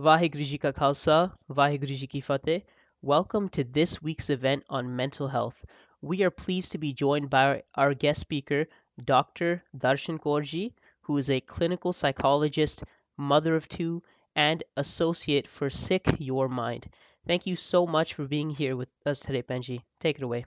Ji Ka Khalsa, Ji Ki Fateh. Welcome to this week's event on mental health. We are pleased to be joined by our guest speaker, Dr. Darshan Kaur who is a clinical psychologist, mother of two, and associate for Sikh Your Mind. Thank you so much for being here with us today, Benji. Take it away.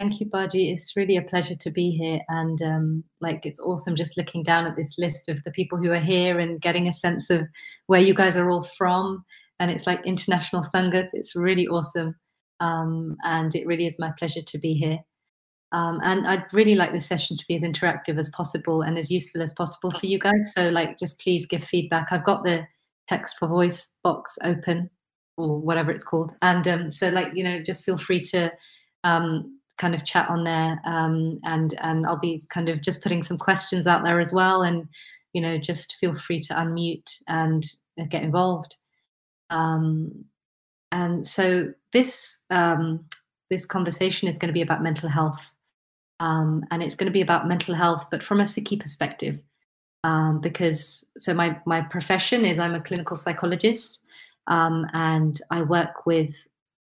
Thank you, Baji. It's really a pleasure to be here. And um, like, it's awesome just looking down at this list of the people who are here and getting a sense of where you guys are all from. And it's like International Sangat. It's really awesome. Um, and it really is my pleasure to be here. Um, and I'd really like this session to be as interactive as possible and as useful as possible for you guys. So, like, just please give feedback. I've got the text for voice box open or whatever it's called. And um, so, like, you know, just feel free to um, kind of chat on there um, and and I'll be kind of just putting some questions out there as well. And you know just feel free to unmute and uh, get involved. Um, and so this um, this conversation is going to be about mental health. Um, and it's going to be about mental health but from a Sikhi perspective. Um, because so my my profession is I'm a clinical psychologist um, and I work with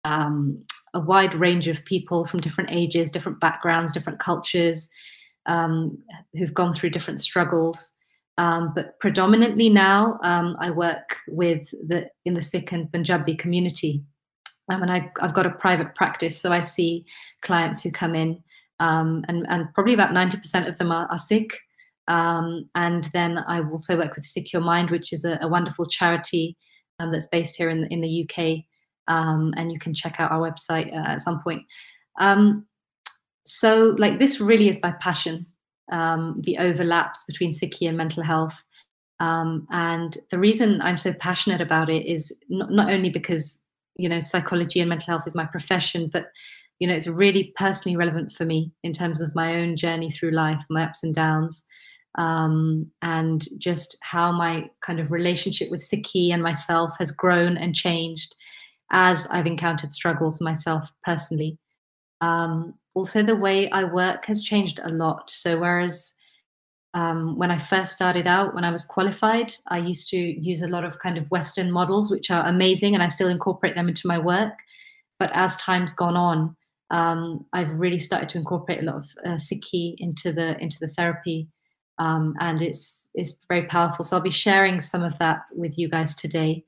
um, a wide range of people from different ages, different backgrounds, different cultures, um, who've gone through different struggles. Um, but predominantly now, um, I work with the in the Sikh and Punjabi community, um, and I, have got a private practice, so I see clients who come in, um, and, and probably about ninety percent of them are, are Sikh. And then I also work with Your Mind, which is a, a wonderful charity that's based here in in the UK um, and you can check out our website uh, at some point. Um, so, like, this really is my passion um, the overlaps between Sikhi and mental health. Um, and the reason I'm so passionate about it is not, not only because, you know, psychology and mental health is my profession, but, you know, it's really personally relevant for me in terms of my own journey through life, my ups and downs. Um, and just how my kind of relationship with Sikhi and myself has grown and changed as I've encountered struggles myself personally. Um, also, the way I work has changed a lot. So, whereas um, when I first started out, when I was qualified, I used to use a lot of kind of Western models, which are amazing, and I still incorporate them into my work. But as time's gone on, um, I've really started to incorporate a lot of uh, Sikhi into the into the therapy, um, and it's it's very powerful. So I'll be sharing some of that with you guys today.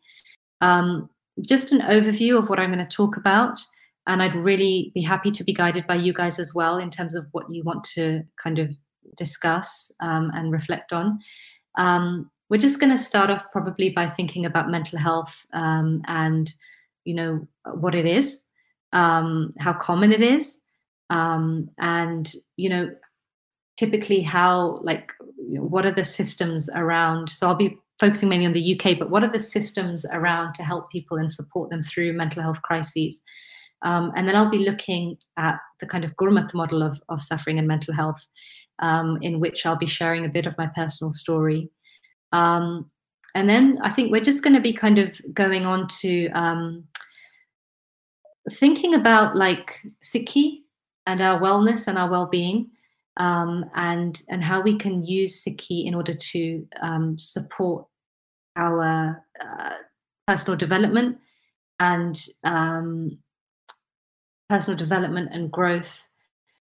Um, just an overview of what I'm going to talk about. And I'd really be happy to be guided by you guys as well in terms of what you want to kind of discuss um, and reflect on. Um, we're just going to start off probably by thinking about mental health um, and, you know, what it is, um, how common it is, um, and, you know, typically how, like, what are the systems around? So I'll be focusing mainly on the UK, but what are the systems around to help people and support them through mental health crises? Um, and then I'll be looking at the kind of Gurmat model of, of suffering and mental health, um, in which I'll be sharing a bit of my personal story. Um, and then I think we're just going to be kind of going on to um, thinking about like Sikhi and our wellness and our well-being um, and and how we can use Sikhi in order to um, support our uh, personal development and um, personal development and growth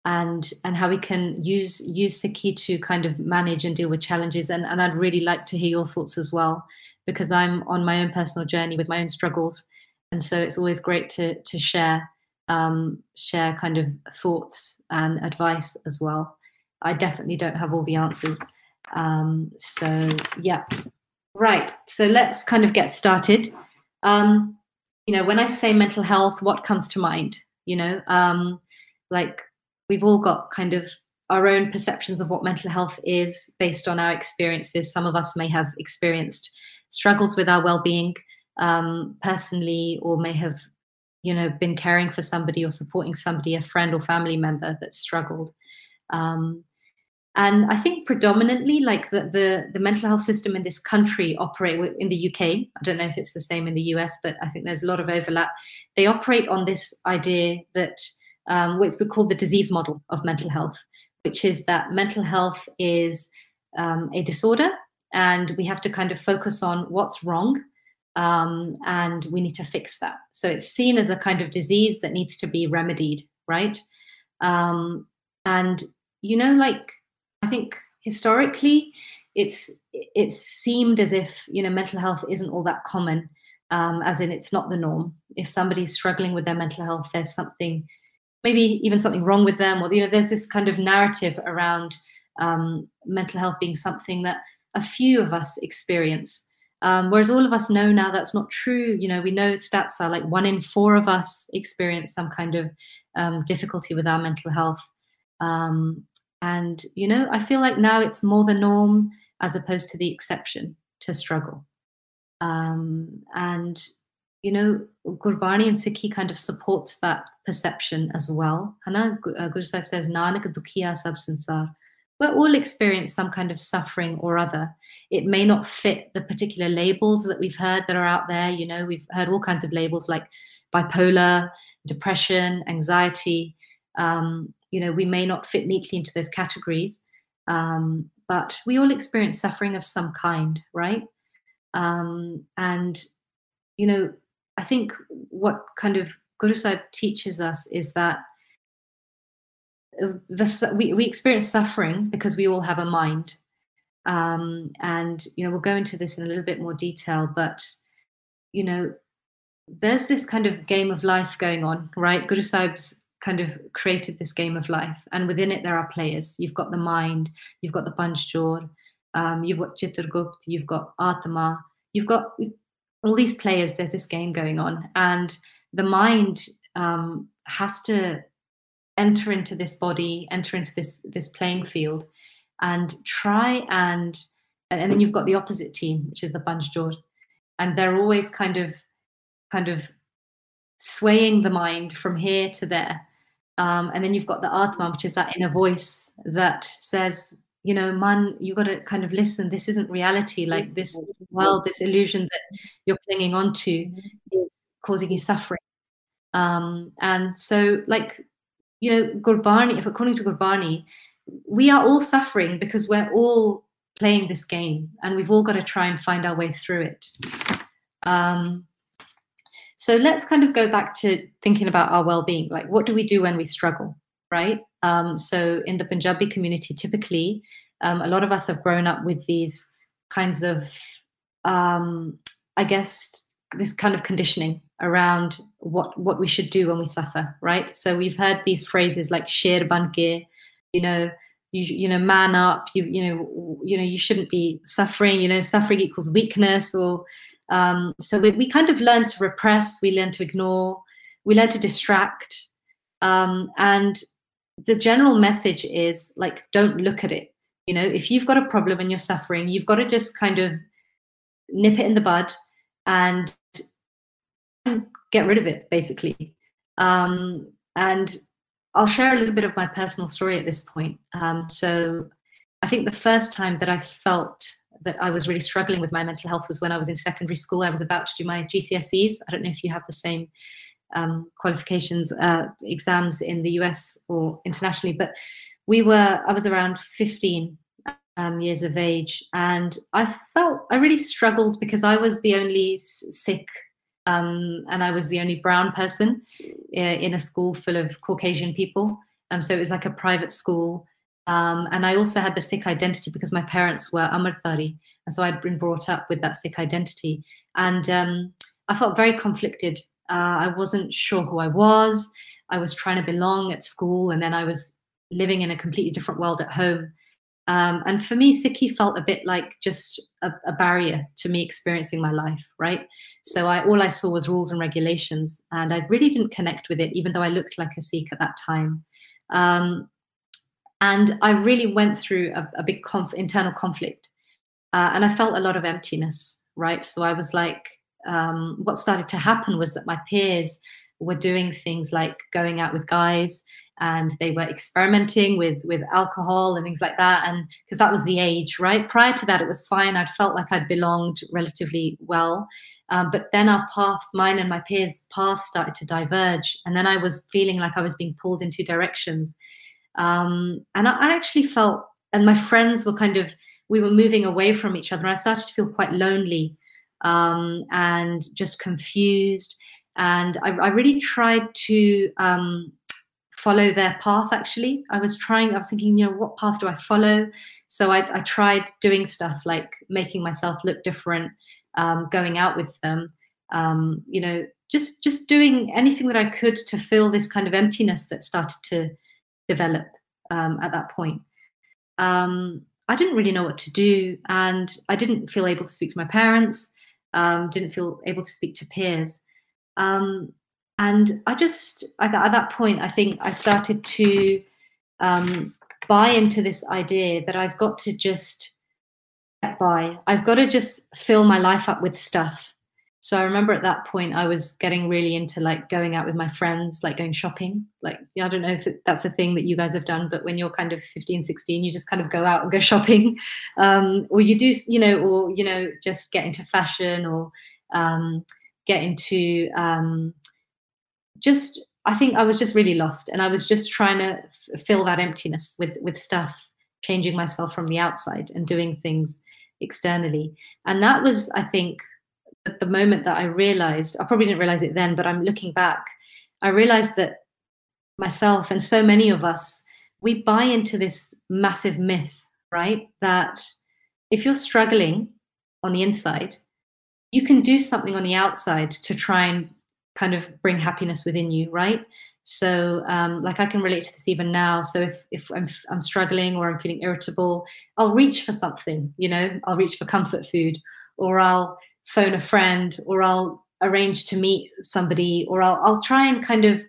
and and how we can use use Sikhi to kind of manage and deal with challenges and, and I'd really like to hear your thoughts as well because I'm on my own personal journey with my own struggles and so it's always great to to share um, share kind of thoughts and advice as well. I definitely don't have all the answers. Um, so, yeah. Right. So let's kind of get started. Um, you know, when I say mental health, what comes to mind? You know, um, like we've all got kind of our own perceptions of what mental health is based on our experiences. Some of us may have experienced struggles with our well-being um, personally, or may have you know been caring for somebody or supporting somebody a friend or family member that struggled um, and i think predominantly like the, the, the mental health system in this country operate in the uk i don't know if it's the same in the us but i think there's a lot of overlap they operate on this idea that um, what's called the disease model of mental health which is that mental health is um, a disorder and we have to kind of focus on what's wrong um, and we need to fix that. So it's seen as a kind of disease that needs to be remedied, right? Um, and you know, like I think historically, it's it seemed as if you know mental health isn't all that common, um, as in it's not the norm. If somebody's struggling with their mental health, there's something, maybe even something wrong with them, or you know, there's this kind of narrative around um, mental health being something that a few of us experience. Um, whereas all of us know now that's not true. You know, we know stats are like one in four of us experience some kind of um, difficulty with our mental health. Um, and, you know, I feel like now it's more the norm as opposed to the exception to struggle. Um, and, you know, Gurbani and Sikhi kind of supports that perception as well. Hana, uh, Guru Sahib says, Nanak dukhiya sab sansar we all experience some kind of suffering or other. It may not fit the particular labels that we've heard that are out there. You know, we've heard all kinds of labels like bipolar, depression, anxiety. Um, you know, we may not fit neatly into those categories, um, but we all experience suffering of some kind, right? Um, and, you know, I think what kind of Guru Sahib teaches us is that the, we, we experience suffering because we all have a mind. Um, and, you know, we'll go into this in a little bit more detail, but, you know, there's this kind of game of life going on, right? Guru Sahib's kind of created this game of life, and within it there are players. You've got the mind, you've got the Panchjor, um, you've got Chitragupt, you've got Atma, you've got all these players. There's this game going on, and the mind um, has to enter into this body, enter into this this playing field, and try and and then you've got the opposite team, which is the Panchjor, and they're always kind of kind of swaying the mind from here to there. Um, and then you've got the Atma, which is that inner voice that says, you know, man, you've got to kind of listen. This isn't reality. Like this world, this illusion that you're clinging onto is causing you suffering. Um, and so, like, you know, Gurbani, if according to Gurbani, we are all suffering because we're all playing this game and we've all got to try and find our way through it. Um, so let's kind of go back to thinking about our well-being. Like, what do we do when we struggle, right? Um, so in the Punjabi community, typically, um, a lot of us have grown up with these kinds of, um, I guess, this kind of conditioning around what what we should do when we suffer, right? So we've heard these phrases like "sher banke," you know, you you know, man up, you you know, you know, you shouldn't be suffering. You know, suffering equals weakness, or um, so we, we kind of learn to repress, we learn to ignore, we learn to distract, um, and the general message is like, don't look at it. You know, if you've got a problem and you're suffering, you've got to just kind of nip it in the bud and get rid of it, basically. Um, and I'll share a little bit of my personal story at this point. Um, so I think the first time that I felt that I was really struggling with my mental health was when I was in secondary school. I was about to do my GCSEs. I don't know if you have the same um, qualifications uh, exams in the US or internationally, but we were. I was around 15 um, years of age, and I felt I really struggled because I was the only Sikh. um, and I was the only brown person uh, in a school full of Caucasian people. Um, so it was like a private school. Um, and I also had the Sikh identity because my parents were Amritdhari. And so I'd been brought up with that Sikh identity. And um, I felt very conflicted. Uh, I wasn't sure who I was. I was trying to belong at school, and then I was living in a completely different world at home. Um, and for me, Sikhi felt a bit like just a, a, barrier to me experiencing my life, right? So I, all I saw was rules and regulations, and I really didn't connect with it, even though I looked like a Sikh at that time. Um, and I really went through a, a big conf- internal conflict, uh, and I felt a lot of emptiness, right? So I was like, um, what started to happen was that my peers were doing things like going out with guys and they were experimenting with with alcohol and things like that and because that was the age right? Prior to that it was fine. I felt like i belonged relatively well. Um, but then our paths mine and my peers paths started to diverge and then i was feeling like i was being pulled in two directions um, and I, actually felt and my friends were kind of we were moving away from each other and i started to feel quite lonely um, and just confused. And I, I really tried to um, follow their path actually. I was trying, I was thinking, you know, what path do I follow? So I, I tried doing stuff like making myself look different, um, going out with them, um, you know, just just doing anything that I could to fill this kind of emptiness that started to develop um, at that point. Um, I didn't really know what to do, and I didn't feel able to speak to my parents. Um, didn't feel able to speak to peers, um, and I just at, at, that point, I think I started to um, buy into this idea that I've got to just get by. I've got to just fill my life up with stuff so I remember at that point I was getting really into like going out with my friends, like going shopping. Like I don't know if that's a thing that you guys have done, but when you're kind of 15, 16, you just kind of go out and go shopping, um, or you do, you know, or you know, just get into fashion or um, get into um, just. I think I was just really lost, and I was just trying to f- fill that emptiness with with stuff, changing myself from the outside and doing things externally, and that was, I think at the moment that I realized, I probably didn't realize it then, but I'm looking back, I realized that myself and so many of us, we buy into this massive myth, right? That if you're struggling on the inside, you can do something on the outside to try and kind of bring happiness within you, right? So, um, like I can relate to this even now. So, if if I'm, I'm struggling or I'm feeling irritable, I'll reach for something. You know, I'll reach for comfort food, or I'll phone a friend or I'll arrange to meet somebody or I'll, I'll try and kind of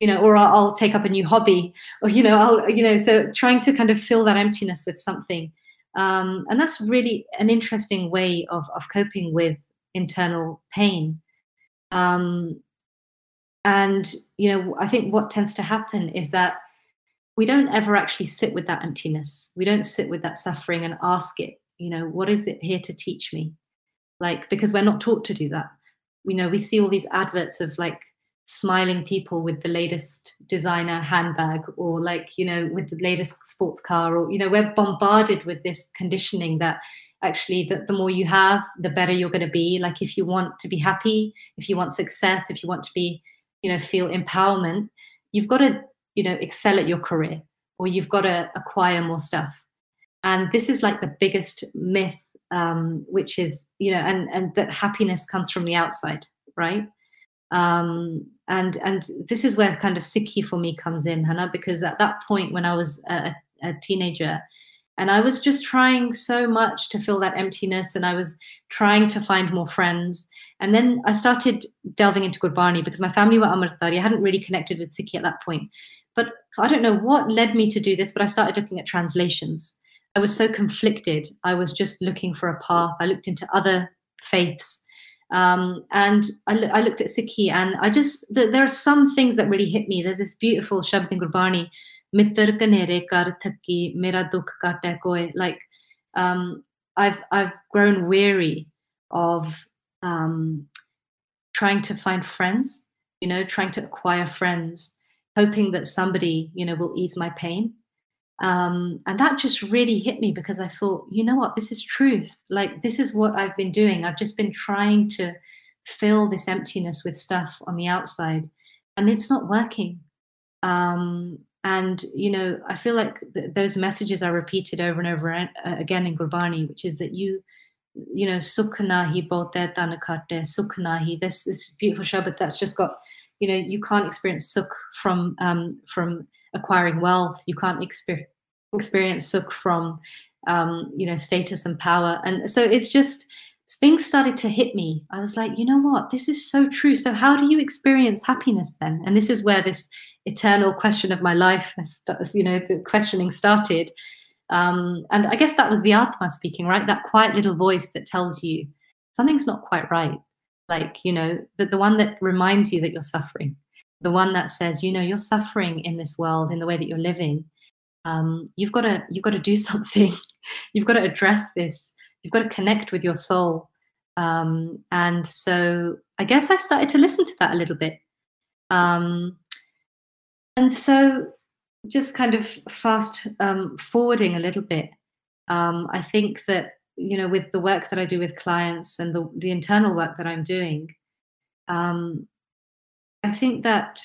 you know or I'll, I'll take up a new hobby or you know I'll you know so trying to kind of fill that emptiness with something. Um, and that's really an interesting way of of coping with internal pain. Um, and you know I think what tends to happen is that we don't ever actually sit with that emptiness. We don't sit with that suffering and ask it you know what is it here to teach me like because we're not taught to do that. You know we see all these adverts of like smiling people with the latest designer handbag or like you know with the latest sports car or you know we're bombarded with this conditioning that actually that the more you have the better you're going to be. Like if you want to be happy if you want success if you want to be you know feel empowerment you've got to you know excel at your career or you've got to acquire more stuff. And this is like the biggest myth um, which is you know and and that happiness comes from the outside right? Um, and and this is where kind of sikhi for me comes in hannah because at that point when i was a, a teenager and i was just trying so much to fill that emptiness and i was trying to find more friends. And then i started delving into gurbani because my family were amritdhari i hadn't really connected with sikhi at that point. But i don't know what led me to do this but i started looking at translations I was so conflicted. I was just looking for a path. I looked into other faiths. Um, and I, I, looked at Sikhi, and I just, th- there are some things that really hit me. There's this beautiful Shabd in Gurbani, Mittar kar thaki, mera dukh. Like, um, I've, I've grown weary of um, trying to find friends, you know, trying to acquire friends, hoping that somebody, you know, will ease my pain um, and that just really hit me because I thought, you know what, this is truth. Like, this is what I've been doing. I've just been trying to fill this emptiness with stuff on the outside, and it's not working. Um, and, you know, I feel like th- those messages are repeated over and over uh, again in Gurbani, which is that you, you know, sukhnahi bote tanakate, sukhnahi, this, this beautiful Shabad that's just got, you know, you can't experience sukh from, um, from, acquiring wealth. You can't experience experience sukh from um, you know status and power. And so it's just things started to hit me. I was like, you know what? This is so true. So how do you experience happiness then? And this is where this eternal question of my life, you know, the questioning started. Um, and I guess that was the Atma speaking, right? That quiet little voice that tells you something's not quite right. Like, you know, the, the one that reminds you that you're suffering the one that says, you know, you're suffering in this world in the way that you're living. Um, you've got to you've got to do something. you've got to address this. You've got to connect with your soul. Um, and so I guess I started to listen to that a little bit. Um, and so just kind of fast um, forwarding a little bit, um, I think that you know, with the work that I do with clients and the, the internal work that I'm doing, um, I think that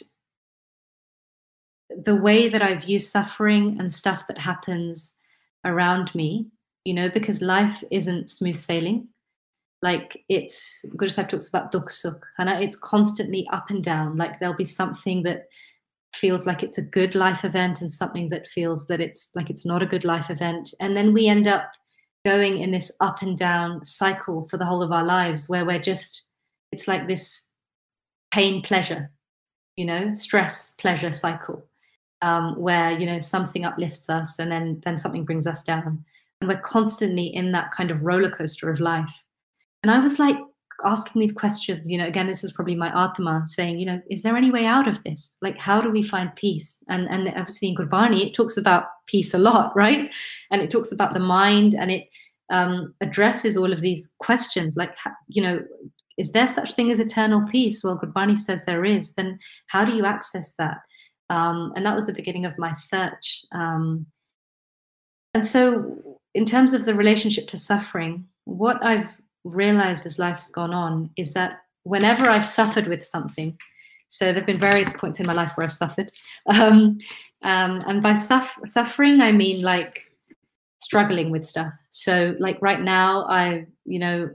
the way that I view suffering and stuff that happens around me, you know, because life isn't smooth sailing. Like it's Guru talks about dukh sukh, and it's constantly up and down. Like there'll be something that feels like it's a good life event and something that feels that it's like it's not a good life event. And then we end up going in this up and down cycle for the whole of our lives where we're just, it's like this pain pleasure, you know, stress pleasure cycle. Um, where you know something uplifts us and then then something brings us down. And we're constantly in that kind of roller coaster of life. And i was like asking these questions you know again this is probably my atma saying you know is there any way out of this? Like how do we find peace? And and obviously in gurbani it talks about peace a lot right? And it talks about the mind and it um, addresses all of these questions like you know is there such thing as eternal peace well gurbani says there is then how do you access that um, and that was the beginning of my search um, and so in terms of the relationship to suffering what i've realized as life's gone on is that whenever I've suffered with something, so there have been various points in my life where I've suffered. Um, um, and by suff- suffering, I mean like struggling with stuff. So, like right now, I, you know,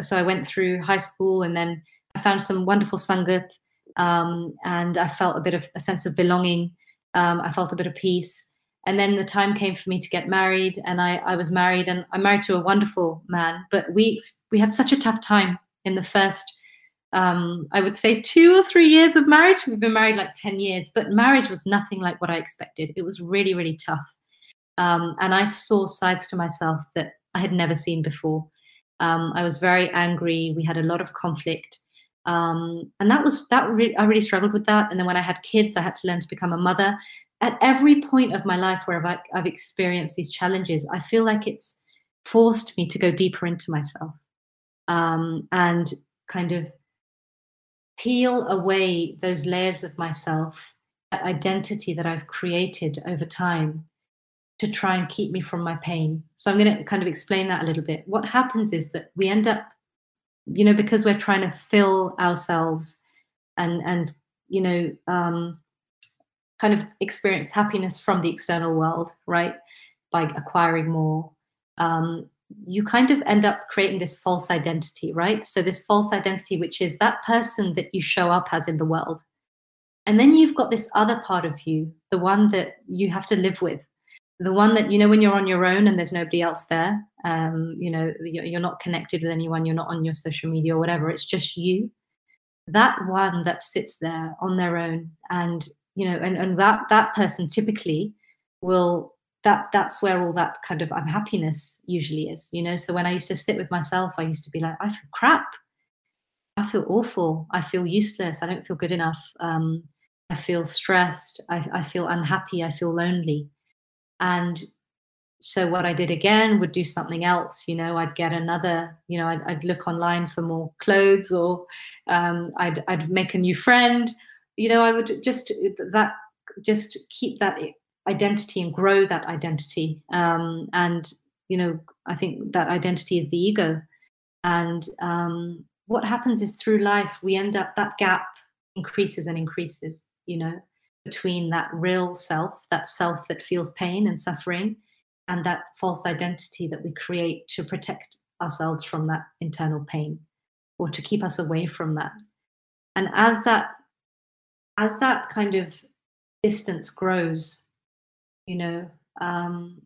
so I went through high school and then I found some wonderful Sangat um, and I felt a bit of a sense of belonging. Um, I felt a bit of peace. And then the time came for me to get married and I, I was married and i'm married to a wonderful man but we we had such a tough time in the first um, i would say two or three years of marriage. We've been married like 10 years but marriage was nothing like what i expected. It was really really tough. Um, and i saw sides to myself that i had never seen before um, i was very angry. We had a lot of conflict. Um, and that was that re- i really struggled with that. And then when i had kids i had to learn to become a mother. At every point of my life where I've, I've experienced these challenges, I feel like it's forced me to go deeper into myself um, and kind of peel away those layers of myself, that identity that I've created over time to try and keep me from my pain. So I'm going to kind of explain that a little bit. What happens is that we end up, you know, because we're trying to fill ourselves and, and, you know, um, kind of experience happiness from the external world, right? By acquiring more. Um, you kind of end up creating this false identity, right? So, this false identity, which is that person that you show up as in the world. And then you've got this other part of you, the one that you have to live with, the one that, you know, when you're on your own and there's nobody else there, um, you know, you're not connected with anyone, you're not on your social media or whatever, it's just you. That one that sits there on their own and you know and, and that that person typically will that that's where all that kind of unhappiness usually is you know? So when i used to sit with myself i used to be like i feel crap. I feel awful. I feel useless. I don't feel good enough. Um, i feel stressed. I, I feel unhappy. I feel lonely and so what i did again would do something else you know i'd get another you know i'd, I'd look online for more clothes or um, I'd, I'd make a new friend. You know i would just that just keep that identity and grow that identity. Um, and you know i think that identity is the ego. And um, what happens is through life we end up that gap increases and increases you know between that real self that self that feels pain and suffering and that false identity that we create to protect ourselves from that internal pain or to keep us away from that. And as that as that kind of distance grows, you know, um,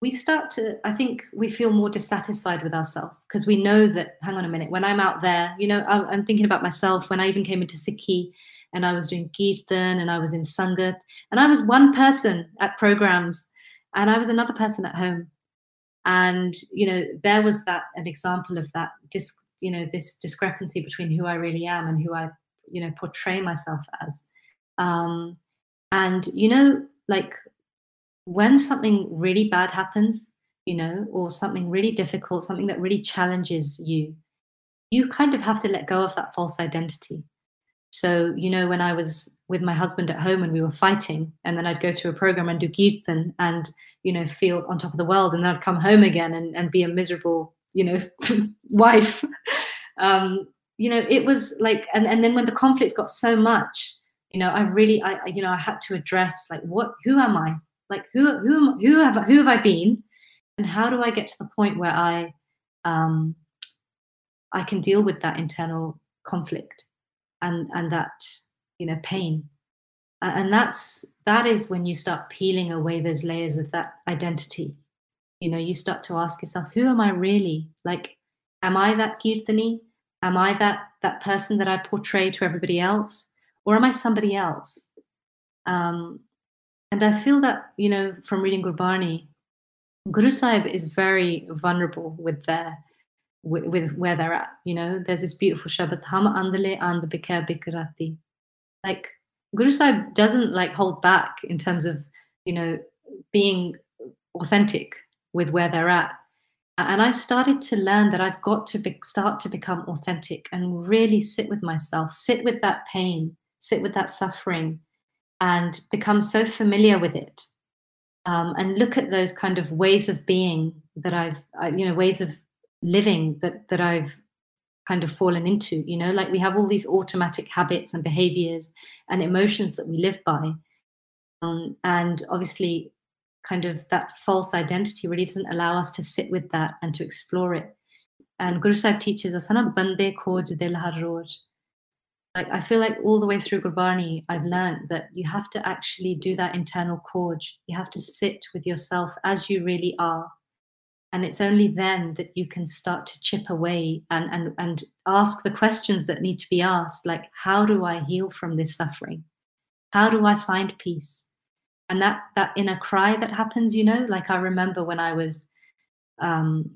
we start to, I think we feel more dissatisfied with ourselves because we know that, hang on a minute, when I'm out there, you know, I, am thinking about myself when I even came into Sikhi and I was doing Kirtan and I was in Sangat and I was one person at programs and I was another person at home. And, you know, there was that, an example of that, dis, you know, this discrepancy between who I really am and who I you know portray myself as um, and you know like when something really bad happens you know or something really difficult something that really challenges you you kind of have to let go of that false identity So, you know, when I was with my husband at home and we were fighting, and then I'd go to a program and do kirtan and, you know, feel on top of the world, and then I'd come home again and, and be a miserable, you know, wife. um, you know, it was like, and, and then when the conflict got so much, you know, I really, I, you know, I had to address like, what, who am I? Like, who, who, who have, who have I been? And how do I get to the point where I, um, I can deal with that internal conflict and and that you know pain. And that's that is when you start peeling away those layers of that identity. You know you start to ask yourself who am i really? Like am i that kirtani? Am i that that person that i portray to everybody else? Or am i somebody else? Um, and i feel that you know from reading gurbani guru sahib is very vulnerable with their with, with, where they're at. You know, there's this beautiful Shabad, Hama andale and the bikar bikarati. Like Guru Sahib doesn't like hold back in terms of, you know, being authentic with where they're at. And I started to learn that I've got to be, start to become authentic and really sit with myself, sit with that pain, sit with that suffering, and become so familiar with it. Um, and look at those kind of ways of being that I've, uh, you know, ways of living that that I've kind of fallen into you know? Like we have all these automatic habits and behaviors and emotions that we live by. Um, and obviously kind of that false identity really doesn't allow us to sit with that and to explore it. And guru sahib teaches us bande roj like i feel like all the way through gurbani i've learned that you have to actually do that internal khoj you have to sit with yourself as you really are and it's only then that you can start to chip away and and and ask the questions that need to be asked like how do i heal from this suffering? How do i find peace? And that that inner cry that happens you know like i remember when i was um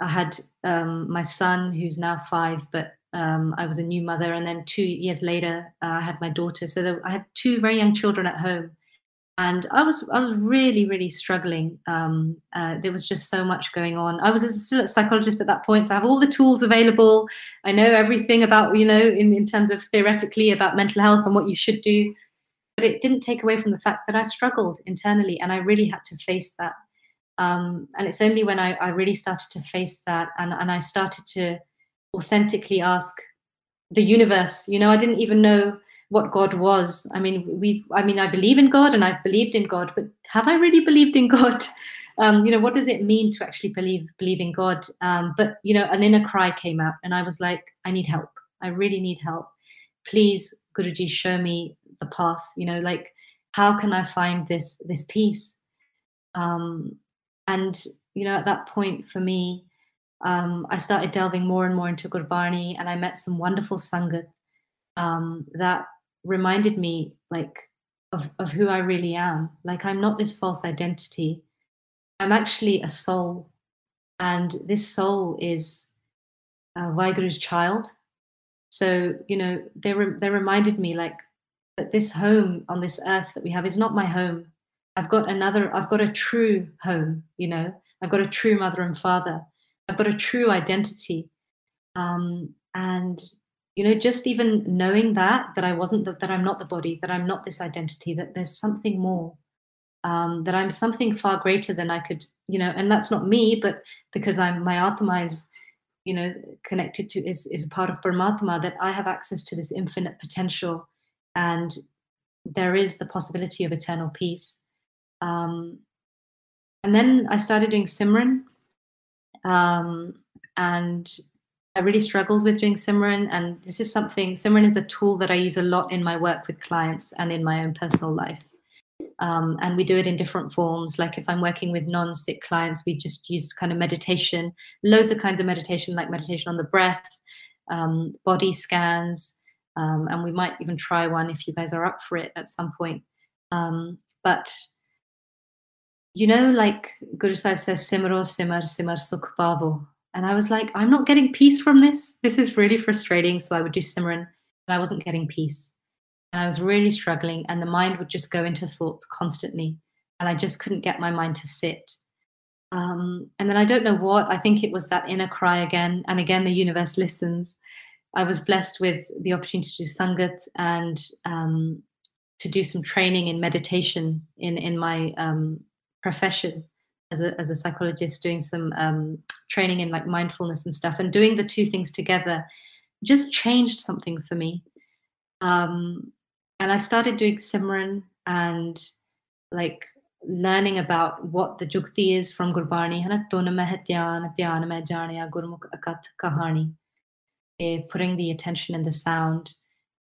i had um my son who's now five but um, I was a new mother, and then two years later, uh, I had my daughter. So there, I had two very young children at home, and I was I was really really struggling. Um, uh, there was just so much going on. I was still a psychologist at that point, so I have all the tools available. I know everything about you know in in terms of theoretically about mental health and what you should do, but it didn't take away from the fact that I struggled internally, and I really had to face that. Um, and it's only when I, I really started to face that, and and I started to authentically ask the universe. You know, I didn't even know what God was. I mean, we, I mean, I believe in God and I've believed in God, but have I really believed in God? Um, you know, what does it mean to actually believe believe in God? Um, but you know, an inner cry came out, and I was like, I need help. I really need help. Please, Guruji, show me the path. You know, like how can I find this this peace? Um, and you know, at that point for me, um, I started delving more and more into Gurbani, and I met some wonderful sangat um, that reminded me like of, of who I really am. Like I'm not this false identity. I'm actually a soul. And this soul is uh, Vaheguru's child. So, you know, they, re- they reminded me like that this home on this earth that we have is not my home. I've got another, I've got a true home, you know, I've got a true mother and father. I've got a true identity. Um, and you know just even knowing that that i wasn't the, that i'm not the body that i'm not this identity that there's something more um, that i'm something far greater than i could you know and that's not me but because i'm my atma is you know connected to is is a part of paramatma that i have access to this infinite potential and there is the possibility of eternal peace. Um, and then i started doing simran um, and I really struggled with doing Simran, and this is something Simran is a tool that I use a lot in my work with clients and in my own personal life. Um, and we do it in different forms. Like if I'm working with non-Sikh clients, we just use kind of meditation, loads of kinds of meditation, like meditation on the breath, um, body scans, um, and we might even try one if you guys are up for it at some point. Um, but you know, like Guru Sahib says, "Simro simar simar sukh pavo." And I was like, I'm not getting peace from this. This is really frustrating. So I would do Simran and I wasn't getting peace. And I was really struggling. And the mind would just go into thoughts constantly. And I just couldn't get my mind to sit. Um, and then I don't know what, I think it was that inner cry again. And again, the universe listens. I was blessed with the opportunity to do sangat and um, to do some training in meditation in in my um, profession as a as a psychologist, doing some um, training in like mindfulness and stuff, and doing the two things together just changed something for me. Um, and I started doing Simran and like learning about what the Jukti is from Gurbani, kahani, eh, putting the attention in the sound,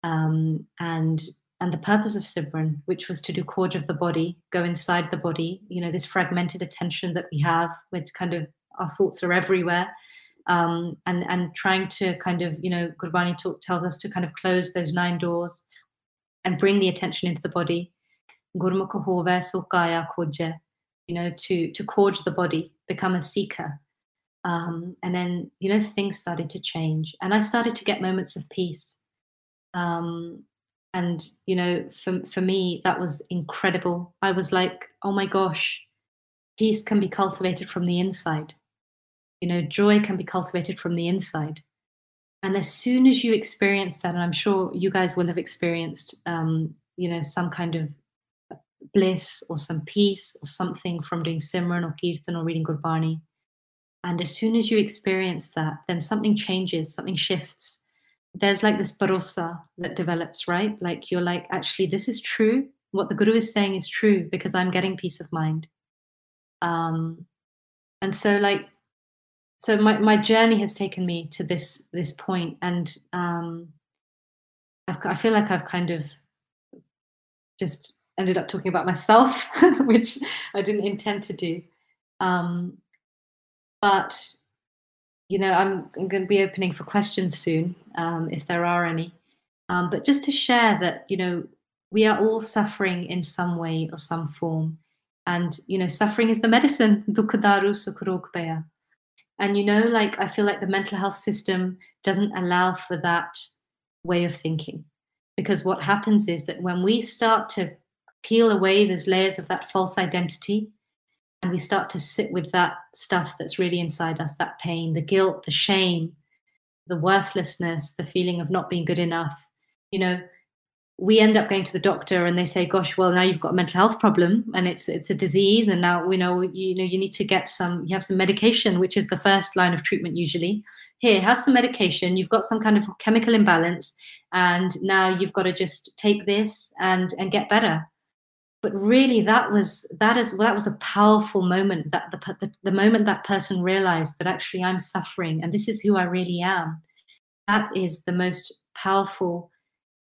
um, and and the purpose of Simran, which was to do Khoj of the body, go inside the body, you know, this fragmented attention that we have, which kind of our thoughts are everywhere. Um, and and trying to kind of, you know, Gurbani talk, tells us to kind of close those nine doors and bring the attention into the body. Gurmukha hove sukaya koje, you know, to to Khoj the body, become a seeker. Um, and then, you know, things started to change. And I started to get moments of peace. Um, and you know for, for me that was incredible. I was like oh my gosh peace can be cultivated from the inside. You know joy can be cultivated from the inside. And as soon as you experience that and i'm sure you guys will have experienced um, you know some kind of bliss or some peace or something from doing simran or kirtan or reading gurbani and as soon as you experience that then something changes something shifts there's like this bharosa that develops, right? Like you're like, actually, this is true. What the guru is saying is true because I'm getting peace of mind. Um, and so like, so my, my journey has taken me to this this point, and um, I've, I feel like I've kind of just ended up talking about myself, which I didn't intend to do. Um, but you know, I'm, going to be opening for questions soon, um, if there are any. Um, but just to share that, you know, we are all suffering in some way or some form. And, you know, suffering is the medicine. And, you know, like, I feel like the mental health system doesn't allow for that way of thinking. Because what happens is that when we start to peel away those layers of that false identity, and we start to sit with that stuff that's really inside us that pain the guilt the shame the worthlessness the feeling of not being good enough. You know we end up going to the doctor and they say gosh well now you've got a mental health problem and it's it's a disease and now we know you know you need to get some you have some medication which is the first line of treatment usually. Here have some medication. You've got some kind of chemical imbalance and now you've got to just take this and and get better but really that was that is that was a powerful moment that the, the, the moment that person realized that actually i'm suffering and this is who i really am. That is the most powerful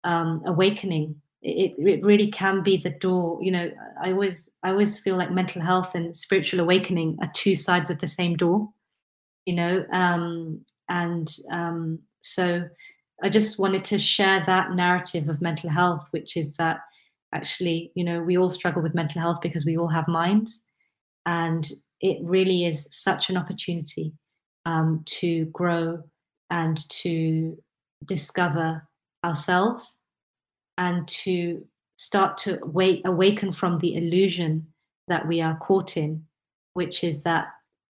um, awakening. It, it really can be the door you know i always i always feel like mental health and spiritual awakening are two sides of the same door you know um, and um, so i just wanted to share that narrative of mental health which is that actually you know we all struggle with mental health because we all have minds and it really is such an opportunity um, to grow and to discover ourselves and to start to wake, awaken from the illusion that we are caught in, which is that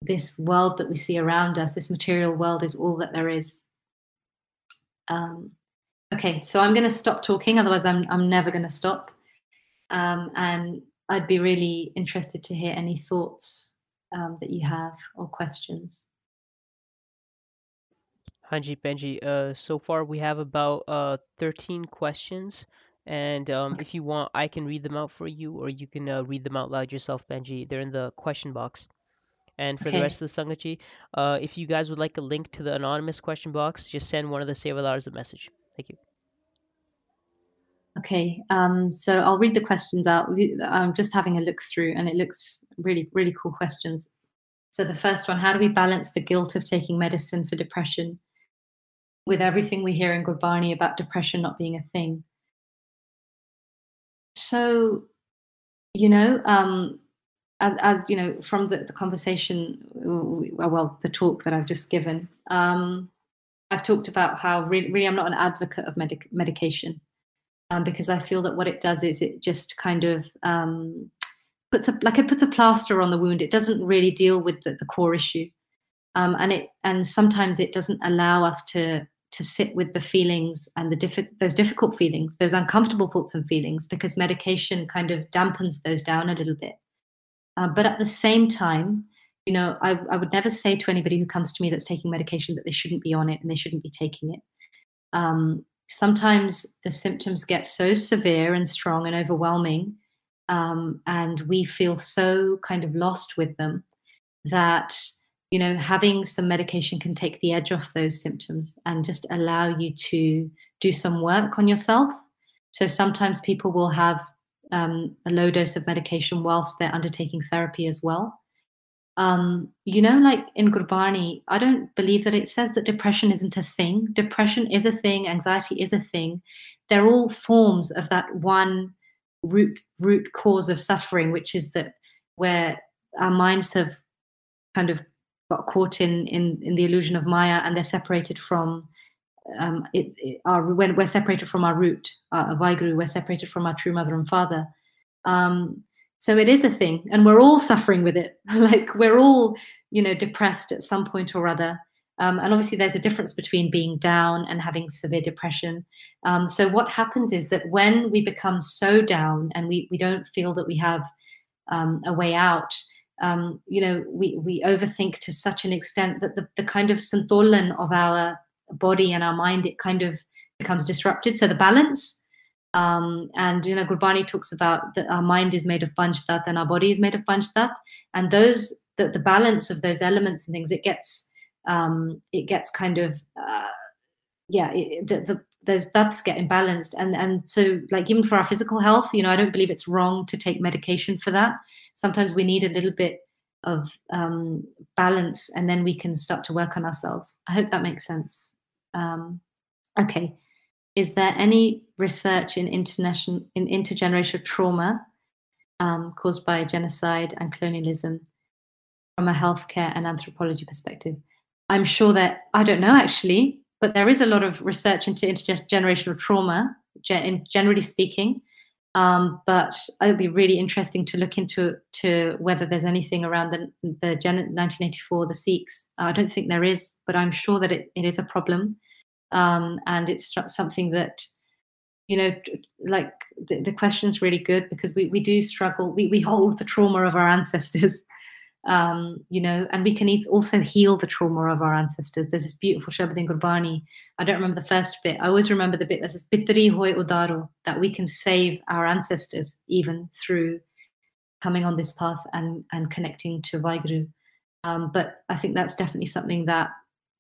this world that we see around us, this material world, is all that there is. Um, okay, so I'm going to stop talking, otherwise, I'm, I'm never going to stop. Um, and I'd be really interested to hear any thoughts um, that you have or questions. Hanji Benji, uh, so far we have about uh, 13 questions. And um, if you want, I can read them out for you, or you can uh, read them out loud yourself, Benji. They're in the question box. And for okay. the rest of the Sangachi, uh, if you guys would like a link to the anonymous question box, just send one of the Save Sevalars a message. Thank you. Okay, um, so I'll read the questions out. I'm just having a look through, and it looks really, really cool questions. So the first one: How do we balance the guilt of taking medicine for depression with everything we hear in Gurbani about depression not being a thing? So, you know, um, as as you know, from the, the conversation, well, the talk that I've just given, um, I've talked about how really, really, I'm not an advocate of medic- medication um, because I feel that what it does is it just kind of um, puts a like it puts a plaster on the wound. It doesn't really deal with the, the core issue, um, and it and sometimes it doesn't allow us to to sit with the feelings and the diff- those difficult feelings, those uncomfortable thoughts and feelings, because medication kind of dampens those down a little bit. Uh, but at the same time, you know, I, I would never say to anybody who comes to me that's taking medication that they shouldn't be on it and they shouldn't be taking it. Um, sometimes the symptoms get so severe and strong and overwhelming, um, and we feel so kind of lost with them that you know having some medication can take the edge off those symptoms and just allow you to do some work on yourself. So sometimes people will have um, a low dose of medication whilst they're undertaking therapy as well um, you know like in gurbani i don't believe that it says that depression isn't a thing depression is a thing anxiety is a thing they're all forms of that one root root cause of suffering which is that where our minds have kind of got caught in in, in the illusion of Maya and they're separated from um, it, it, our when we're separated from our root, our Vaheguru, we're separated from our true mother and father. Um, so it is a thing, and we're all suffering with it. like we're all, you know, depressed at some point or other. Um, and obviously, there's a difference between being down and having severe depression. Um, so what happens is that when we become so down and we we don't feel that we have um, a way out, um, you know, we, we overthink to such an extent that the, the kind of santolan of our body and our mind, it kind of becomes disrupted. So the balance, um, and you know, Gurbani talks about that our mind is made of panchtat and our body is made of panchtat, and those the, the balance of those elements and things, it gets um, it gets kind of uh, yeah, it, the, the those that's get imbalanced. And and so like even for our physical health you know i don't believe it's wrong to take medication for that. Sometimes we need a little bit of um, balance and then we can start to work on ourselves. I hope that makes sense. Um, okay is there any research in international in intergenerational trauma um, caused by genocide and colonialism from a healthcare and anthropology perspective i'm sure that i don't know actually but there is a lot of research into intergenerational trauma, generally speaking. Um, but it would be really interesting to look into to whether there's anything around the, the 1984, the Sikhs. I don't think there is, but I'm sure that it, it is a problem. Um, and it's something that, you know, like the, the question is really good because we, we do struggle. We, we hold the trauma of our ancestors um, you know, and we can also heal the trauma of our ancestors. There's this beautiful Shabad Gurbani. I don't remember the first bit. I always remember the bit that says Pitri hoy udaro, that we can save our ancestors even through coming on this path and, and connecting to Vaheguru. Um, but I think that's definitely something that,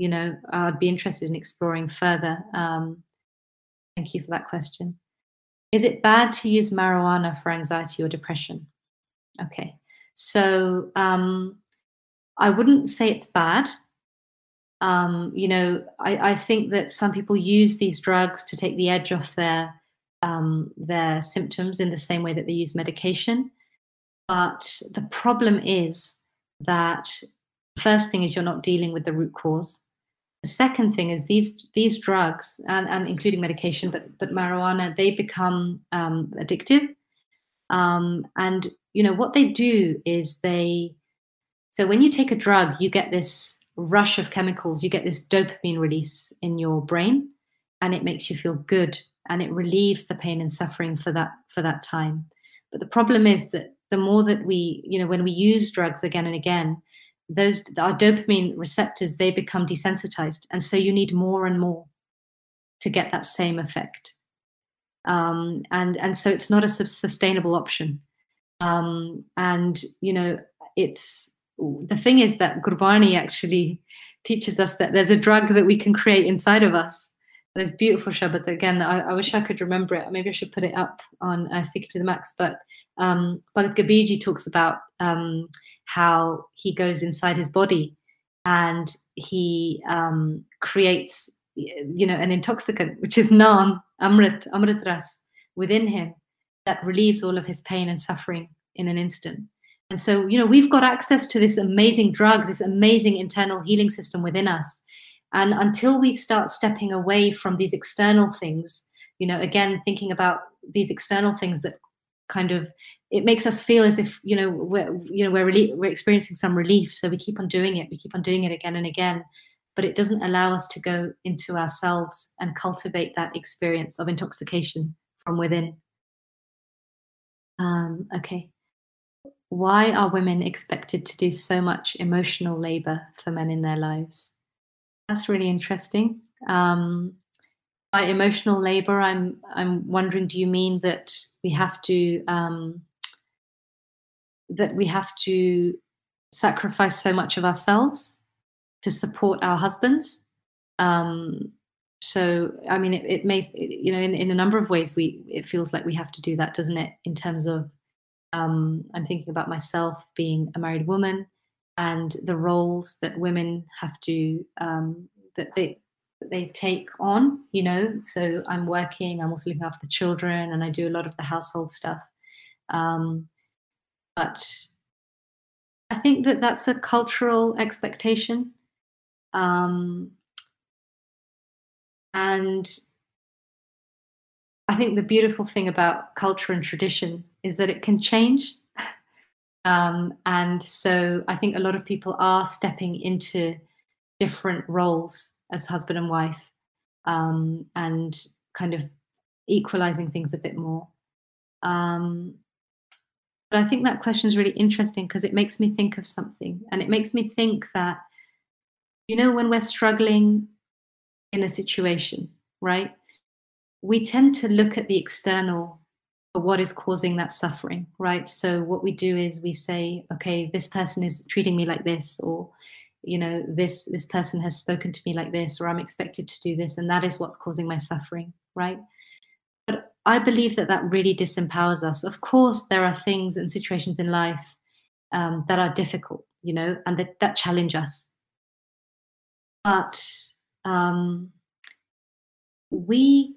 you know, I'd be interested in exploring further. Um, thank you for that question. Is it bad to use marijuana for anxiety or depression? Okay. So um, I wouldn't say it's bad. Um, you know, I, I, think that some people use these drugs to take the edge off their um, their symptoms in the same way that they use medication. But the problem is that first thing is you're not dealing with the root cause. The second thing is these these drugs and, and including medication, but but marijuana, they become um, addictive. Um, and you know what they do is they so when you take a drug you get this rush of chemicals you get this dopamine release in your brain and it makes you feel good and it relieves the pain and suffering for that for that time but the problem is that the more that we you know when we use drugs again and again those our dopamine receptors they become desensitized and so you need more and more to get that same effect um, and and so it's not a sustainable option um, and, you know, it's the thing is that Gurbani actually teaches us that there's a drug that we can create inside of us. There's beautiful Shabad. Again, I, I, wish I could remember it. Maybe I should put it up on uh, to the Max. But um, talks about um, how he goes inside his body and he um, creates, you know, an intoxicant, which is Naam, Amrit, Amrit Ras, within him that relieves all of his pain and suffering in an instant. And so, you know, we've got access to this amazing drug, this amazing internal healing system within us. And until we start stepping away from these external things, you know, again, thinking about these external things that kind of it makes us feel as if you know we're you know we're really we're experiencing some relief so we keep on doing it we keep on doing it again and again but it doesn't allow us to go into ourselves and cultivate that experience of intoxication from within. Um, okay. Why are women expected to do so much emotional labor for men in their lives? That's really interesting. Um, by emotional labor, I'm I'm wondering, do you mean that we have to um, that we have to sacrifice so much of ourselves to support our husbands? Um, so, I mean, it, it may, you know, in, in a number of ways, we it feels like we have to do that, doesn't it? In terms of, um, I'm thinking about myself being a married woman and the roles that women have to um, that they they take on, you know. So I'm working, I'm also looking after the children, and I do a lot of the household stuff. Um, but I think that that's a cultural expectation. Um, and I think the beautiful thing about culture and tradition is that it can change. Um, and so I think a lot of people are stepping into different roles as husband and wife um, and kind of equalizing things a bit more. Um, but I think that question is really interesting because it makes me think of something. And it makes me think that, you know, when we're struggling in a situation, right, we tend to look at the external for what is causing that suffering, right? So what we do is we say, okay, this person is treating me like this, or you know this this person has spoken to me like this or i'm expected to do this and that is what's causing my suffering right i believe that that really disempowers us. Of course there are things and situations in life um, that are difficult you know and that, that challenge us. But um, we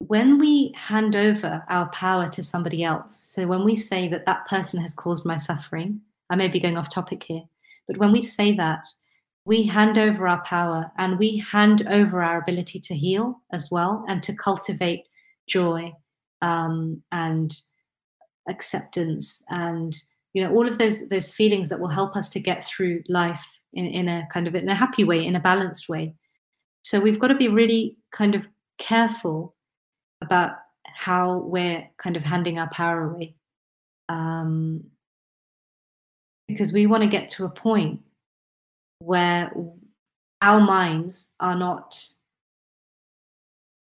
when we hand over our power to somebody else so when we say that that person has caused my suffering i may be going off topic here but when we say that, we hand over our power and we hand over our ability to heal as well and to cultivate joy um, and acceptance and you know all of those those feelings that will help us to get through life in, in a kind of in a happy way in a balanced way. So we've got to be really kind of careful about how we're kind of handing our power away um, because we want to get to a point where our minds are not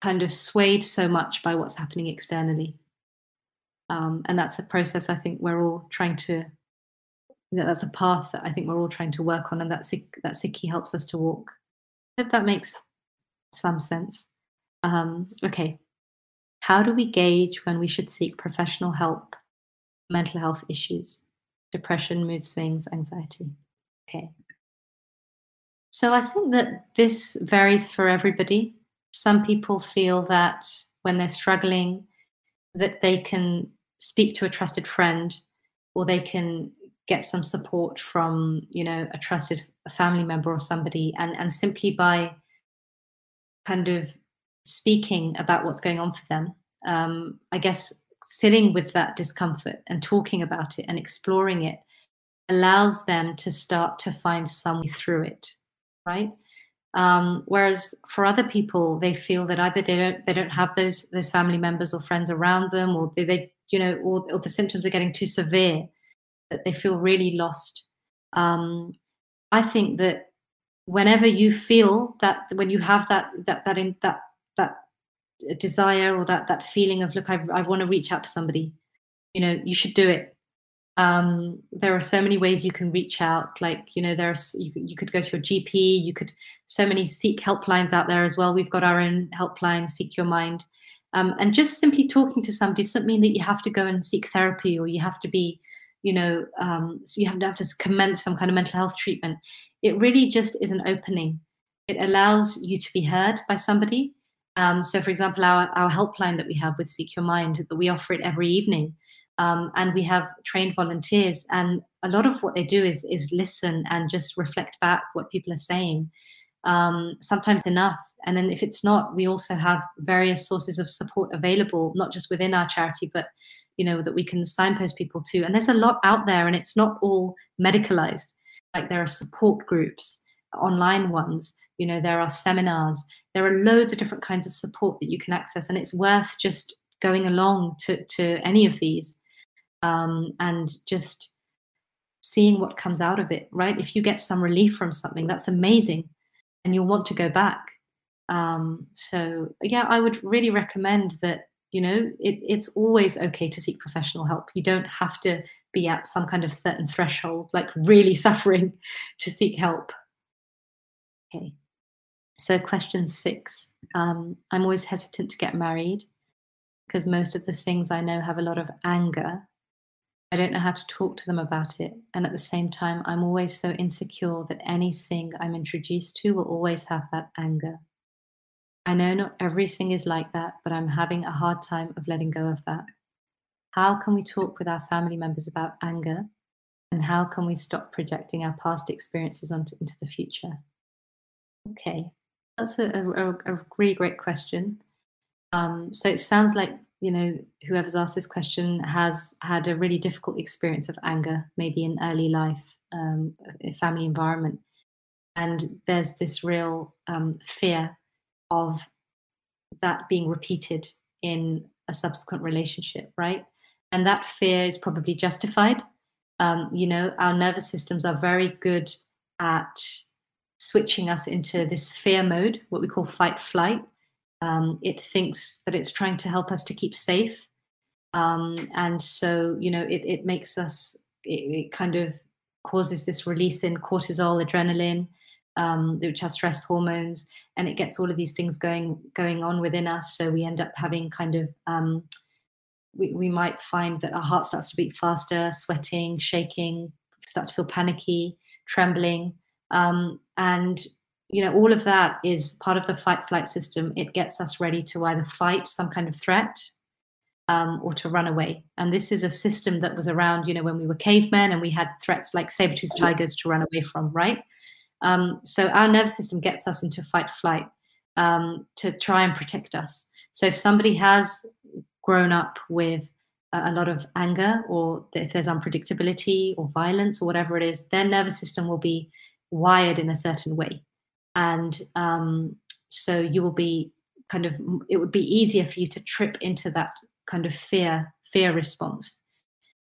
kind of swayed so much by what's happening externally. Um, and that's a process I think we're all trying to, that's a path that I think we're all trying to work on, and that, that Sikhi helps us to walk. If that makes some sense. Um, okay. How do we gauge when we should seek professional help, mental health issues? depression, mood swings, anxiety. Okay. So I think that this varies for everybody. Some people feel that when they're struggling, that they can speak to a trusted friend or they can get some support from, you know, a trusted family member or somebody and, and simply by kind of speaking about what's going on for them, um, I guess sitting with that discomfort and talking about it and exploring it allows them to start to find some way through it right um, whereas for other people they feel that either they don't they don't have those those family members or friends around them or they, they you know or, or the symptoms are getting too severe that they feel really lost. Um, i think that whenever you feel that when you have that that that in that that desire or that that feeling of look I, I want to reach out to somebody you know you should do it um, there are so many ways you can reach out. Like you know there's you, you could go to your gp you could so many Sikh helplines out there as well. We've got our own helpline Sikh Your Mind. Um, and just simply talking to somebody doesn't mean that you have to go and seek therapy or you have to be you know um, so you have to have to commence some kind of mental health treatment. It really just is an opening. It allows you to be heard by somebody. Um, so, for example, our, our helpline that we have with Sikh Your Mind, that we offer it every evening. Um, and we have trained volunteers, and a lot of what they do is is listen and just reflect back what people are saying. Um, sometimes enough, and then if it's not, we also have various sources of support available, not just within our charity, but you know that we can signpost people to. And there's a lot out there, and it's not all medicalized. Like there are support groups online ones. You know, there are seminars. There are loads of different kinds of support that you can access, and it's worth just going along to to any of these um, and just seeing what comes out of it. Right? If you get some relief from something, that's amazing, and you'll want to go back. Um, so yeah, I would really recommend that you know it, it's always okay to seek professional help you don't have to be at some kind of certain threshold like really suffering to seek help okay so question six um, i'm always hesitant to get married because most of the things i know have a lot of anger i don't know how to talk to them about it and at the same time i'm always so insecure that anything i'm introduced to will always have that anger I know not everything is like that, but I'm having a hard time of letting go of that. How can we talk with our family members about anger? And how can we stop projecting our past experiences onto, into the future? Okay, that's a, a, a really great question. Um, so it sounds like you know whoever's asked this question has had a really difficult experience of anger, maybe in early life, um, family environment, and there's this real um, fear of that being repeated in a subsequent relationship, right? And that fear is probably justified. Um, you know, our nervous systems are very good at switching us into this fear mode, what we call fight flight. Um, it thinks that it's trying to help us to keep safe. Um, and so, you know, it, it makes us, it, it, kind of causes this release in cortisol, adrenaline, um, which are stress hormones, and it gets all of these things going going on within us. So we end up having kind of um, we, we might find that our heart starts to beat faster, sweating, shaking, start to feel panicky, trembling, um, and you know all of that is part of the fight flight system. It gets us ready to either fight some kind of threat um, or to run away. And this is a system that was around, you know, when we were cavemen and we had threats like saber-toothed tigers to run away from, right? Um, so our nervous system gets us into fight flight um, to try and protect us. So if somebody has grown up with a lot of anger or if there's unpredictability or violence or whatever it is, their nervous system will be wired in a certain way. And um, so you will be kind of, it would be easier for you to trip into that kind of fear, fear response.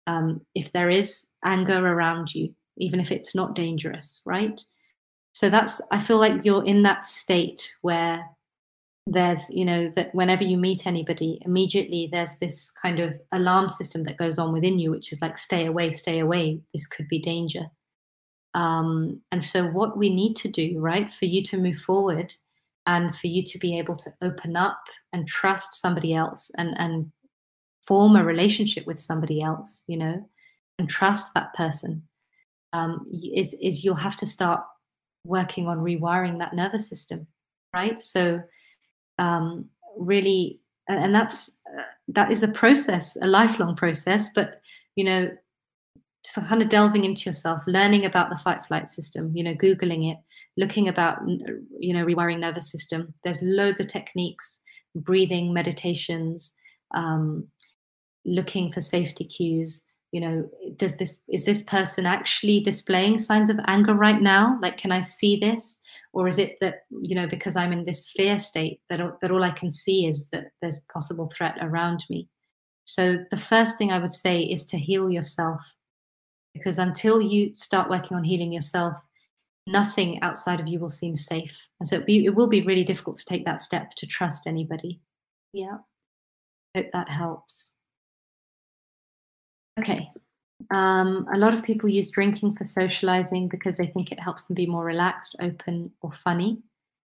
Um, if there is anger around you, even if it's not dangerous, right? so that's i feel like you're in that state where there's you know that whenever you meet anybody immediately there's this kind of alarm system that goes on within you which is like stay away stay away this could be danger um, and so what we need to do right for you to move forward and for you to be able to open up and trust somebody else and and form a relationship with somebody else you know and trust that person um, is is you'll have to start working on rewiring that nervous system right? So um, really and that's uh, that is a process a lifelong process but you know just kind of delving into yourself learning about the fight flight system you know googling it looking about you know rewiring nervous system. There's loads of techniques breathing meditations um, looking for safety cues. You know does this is this person actually displaying signs of anger right now? Like can i see this? Or is it that you know because i'm in this fear state that, that all i can see is that there's possible threat around me? So the first thing i would say is to heal yourself because until you start working on healing yourself nothing outside of you will seem safe and so it, be, it will be really difficult to take that step to trust anybody yeah hope that helps Okay. Um, a lot of people use drinking for socializing because they think it helps them be more relaxed, open, or funny.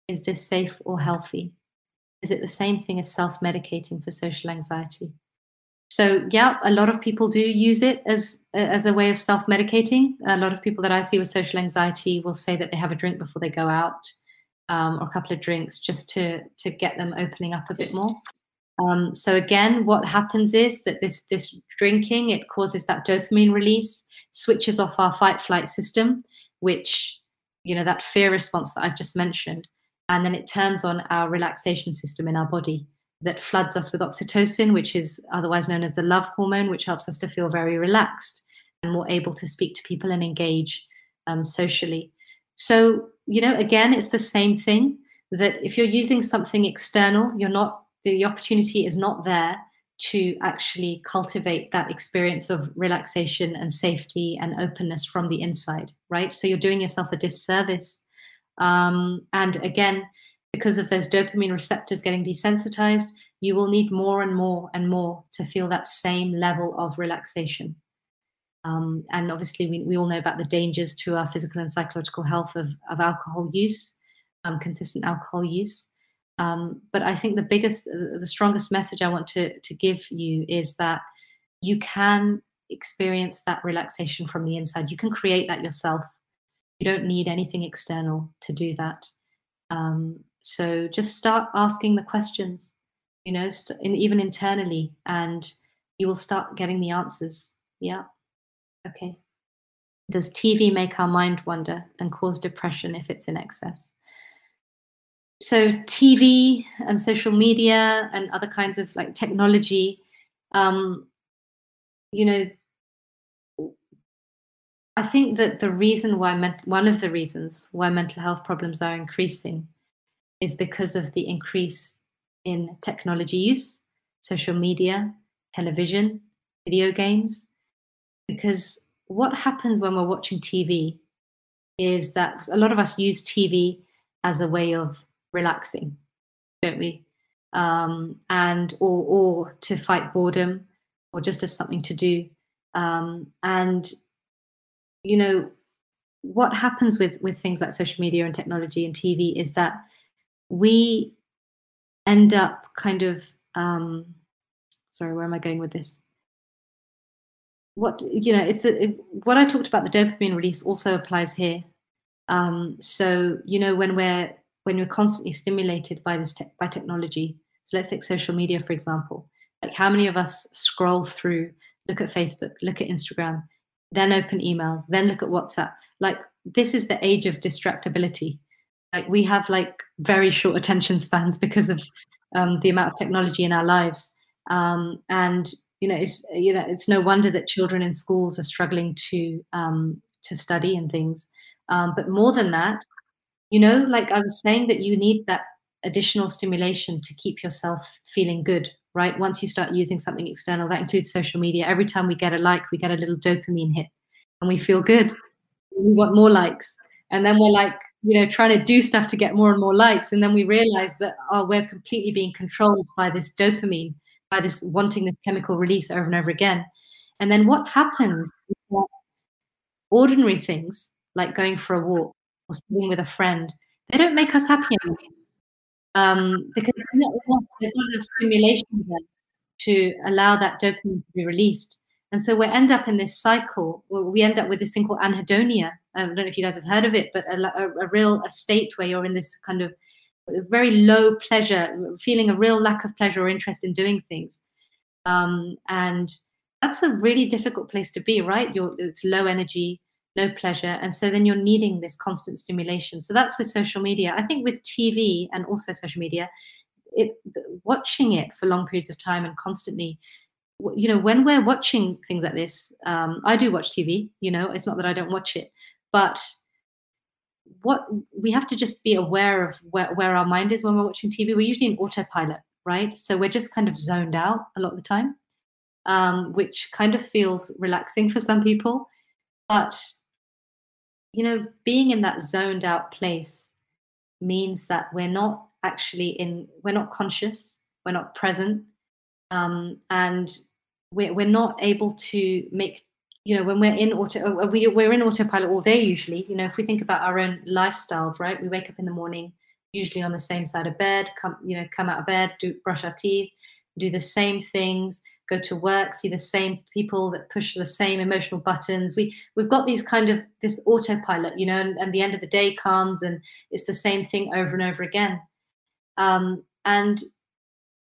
Is this safe or healthy? Is it the same thing as self medicating for social anxiety? So, yeah, a lot of people do use it as, as a way of self medicating. A lot of people that I see with social anxiety will say that they have a drink before they go out um, or a couple of drinks just to, to get them opening up a bit more. Um, so again, what happens is that this this drinking it causes that dopamine release, switches off our fight flight system, which you know that fear response that I've just mentioned, and then it turns on our relaxation system in our body that floods us with oxytocin, which is otherwise known as the love hormone, which helps us to feel very relaxed and more able to speak to people and engage um, socially. So you know, again, it's the same thing that if you're using something external, you're not, the opportunity is not there to actually cultivate that experience of relaxation and safety and openness from the inside, right? So you're doing yourself a disservice. Um, and again, because of those dopamine receptors getting desensitized, you will need more and more and more to feel that same level of relaxation. Um, and obviously, we, we all know about the dangers to our physical and psychological health of, of alcohol use, um, consistent alcohol use. Um, but I think the biggest, uh, the strongest message I want to, to give you is that you can experience that relaxation from the inside. You can create that yourself. You don't need anything external to do that. Um, so just start asking the questions, you know, st- in, even internally, and you will start getting the answers. Yeah. Okay. Does TV make our mind wander and cause depression if it's in excess? So, TV and social media and other kinds of like technology, um, you know, I think that the reason why, one of the reasons why mental health problems are increasing is because of the increase in technology use, social media, television, video games. Because what happens when we're watching TV is that a lot of us use TV as a way of relaxing, don't we? Um, and or or to fight boredom, or just as something to do. Um, and you know what happens with with things like social media and technology and TV is that we end up kind of um, sorry where am i going with this? What you know it's a, it, what i talked about the dopamine release also applies here. Um, so you know when we're when we're constantly stimulated by this te- by technology so let's take social media for example. Like how many of us scroll through look at facebook look at instagram then open emails then look at whatsapp? Like this is the age of distractibility like we have like very short attention spans because of um, the amount of technology in our lives. Um, and you know it's you know it's no wonder that children in schools are struggling to um, to study and things. Um, but more than that you know like i was saying that you need that additional stimulation to keep yourself feeling good right? Once you start using something external that includes social media. Every time we get a like we get a little dopamine hit and we feel good. We want more likes. And then we're like you know trying to do stuff to get more and more likes and then we realize that oh we're completely being controlled by this dopamine by this wanting this chemical release over and over again and then what happens ordinary things like going for a walk or sitting with a friend they don't make us happy anymore um, because there's not, enough stimulation there to allow that dopamine to be released and so we end up in this cycle. We end up with this thing called anhedonia. I don't know if you guys have heard of it, but a, a, a real a state where you're in this kind of very low pleasure, feeling a real lack of pleasure or interest in doing things. Um, and that's a really difficult place to be, right? You're, it's low energy, no pleasure. And so then you're needing this constant stimulation. So that's with social media. I think with TV and also social media, it watching it for long periods of time and constantly you know when we're watching things like this um, i do watch tv you know it's not that i don't watch it but what we have to just be aware of where, where our mind is when we're watching tv we're usually in autopilot right? So we're just kind of zoned out a lot of the time um, which kind of feels relaxing for some people. But you know being in that zoned out place means that we're not actually in we're not conscious we're not present um, and we're, we're not able to make you know when we're in auto uh, we, we're in autopilot all day usually. You know if we think about our own lifestyles right? We wake up in the morning usually on the same side of bed come you know come out of bed do brush our teeth do the same things go to work see the same people that push the same emotional buttons. We we've got these kind of this autopilot you know and, and the end of the day comes and it's the same thing over and over again. Um, and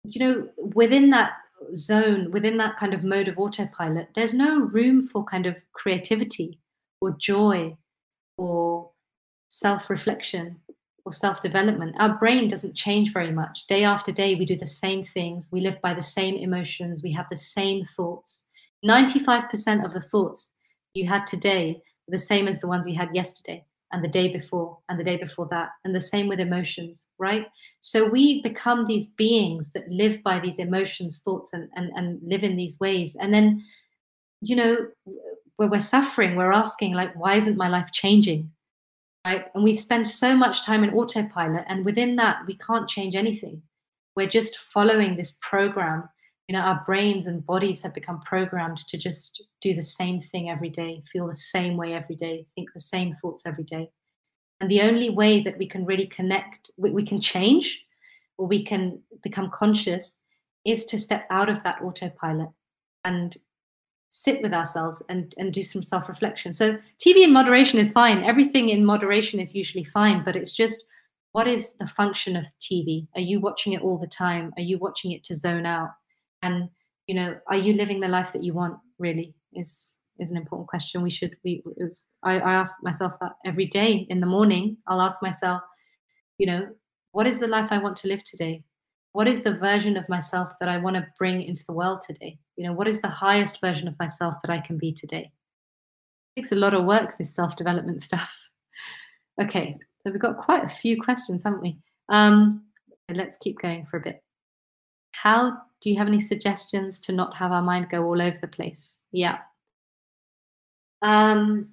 you know, within that zone, within that kind of mode of autopilot, there's no room for kind of creativity or joy or self reflection or self development. Our brain doesn't change very much. Day after day, we do the same things. We live by the same emotions. We have the same thoughts. 95% of the thoughts you had today are the same as the ones you had yesterday. And the day before and the day before that and the same with emotions right? So we become these beings that live by these emotions thoughts and and, and live in these ways. And then you know where we're suffering we're asking like why isn't my life changing right? And we spend so much time in autopilot and within that we can't change anything. We're just following this program you know our brains and bodies have become programmed to just do the same thing every day feel the same way every day think the same thoughts every day. And the only way that we can really connect we, we can change or we can become conscious is to step out of that autopilot and sit with ourselves and, and do some self-reflection. So tv in moderation is fine. Everything in moderation is usually fine but it's just what is the function of tv are you watching it all the time? Are you watching it to zone out and you know are you living the life that you want really is is an important question. We should we was, I, I ask myself that every day in the morning. I'll ask myself you know what is the life i want to live today? What is the version of myself that i want to bring into the world today? You know what is the highest version of myself that i can be today? It takes a lot of work this self-development stuff. Okay so we've got quite a few questions haven't we? Um let's keep going for a bit. How do you have any suggestions to not have our mind go all over the place? Yeah. Um,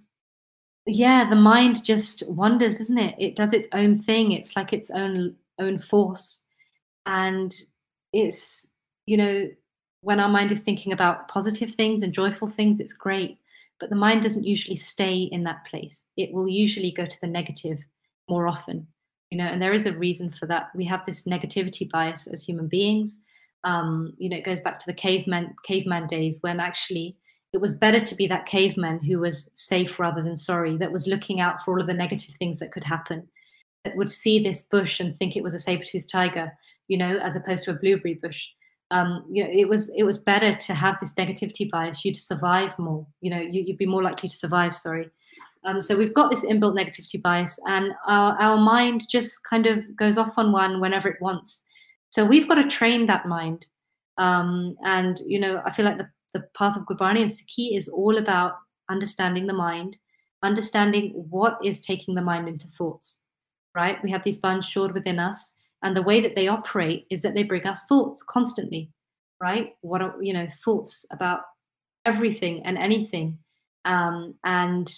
yeah, the mind just wanders, isn't it? It does its own thing. It's like its own own force, and it's you know when our mind is thinking about positive things and joyful things, it's great. But the mind doesn't usually stay in that place. It will usually go to the negative more often, you know. And there is a reason for that. We have this negativity bias as human beings um, you know, it goes back to the caveman caveman days when actually it was better to be that caveman who was safe rather than sorry, that was looking out for all of the negative things that could happen, that would see this bush and think it was a saber-toothed tiger, you know, as opposed to a blueberry bush. Um, you know, it was it was better to have this negativity bias. You'd survive more. You know, you, would be more likely to survive. Sorry. Um, so we've got this inbuilt negativity bias, and our, our mind just kind of goes off on one whenever it wants. So we've got to train that mind. Um, and, you know, I feel like the, the path of Gurbani and Sikhi is all about understanding the mind, understanding what is taking the mind into thoughts, right? We have these bands stored within us. And the way that they operate is that they bring us thoughts constantly, right? What are, you know, thoughts about everything and anything. Um, and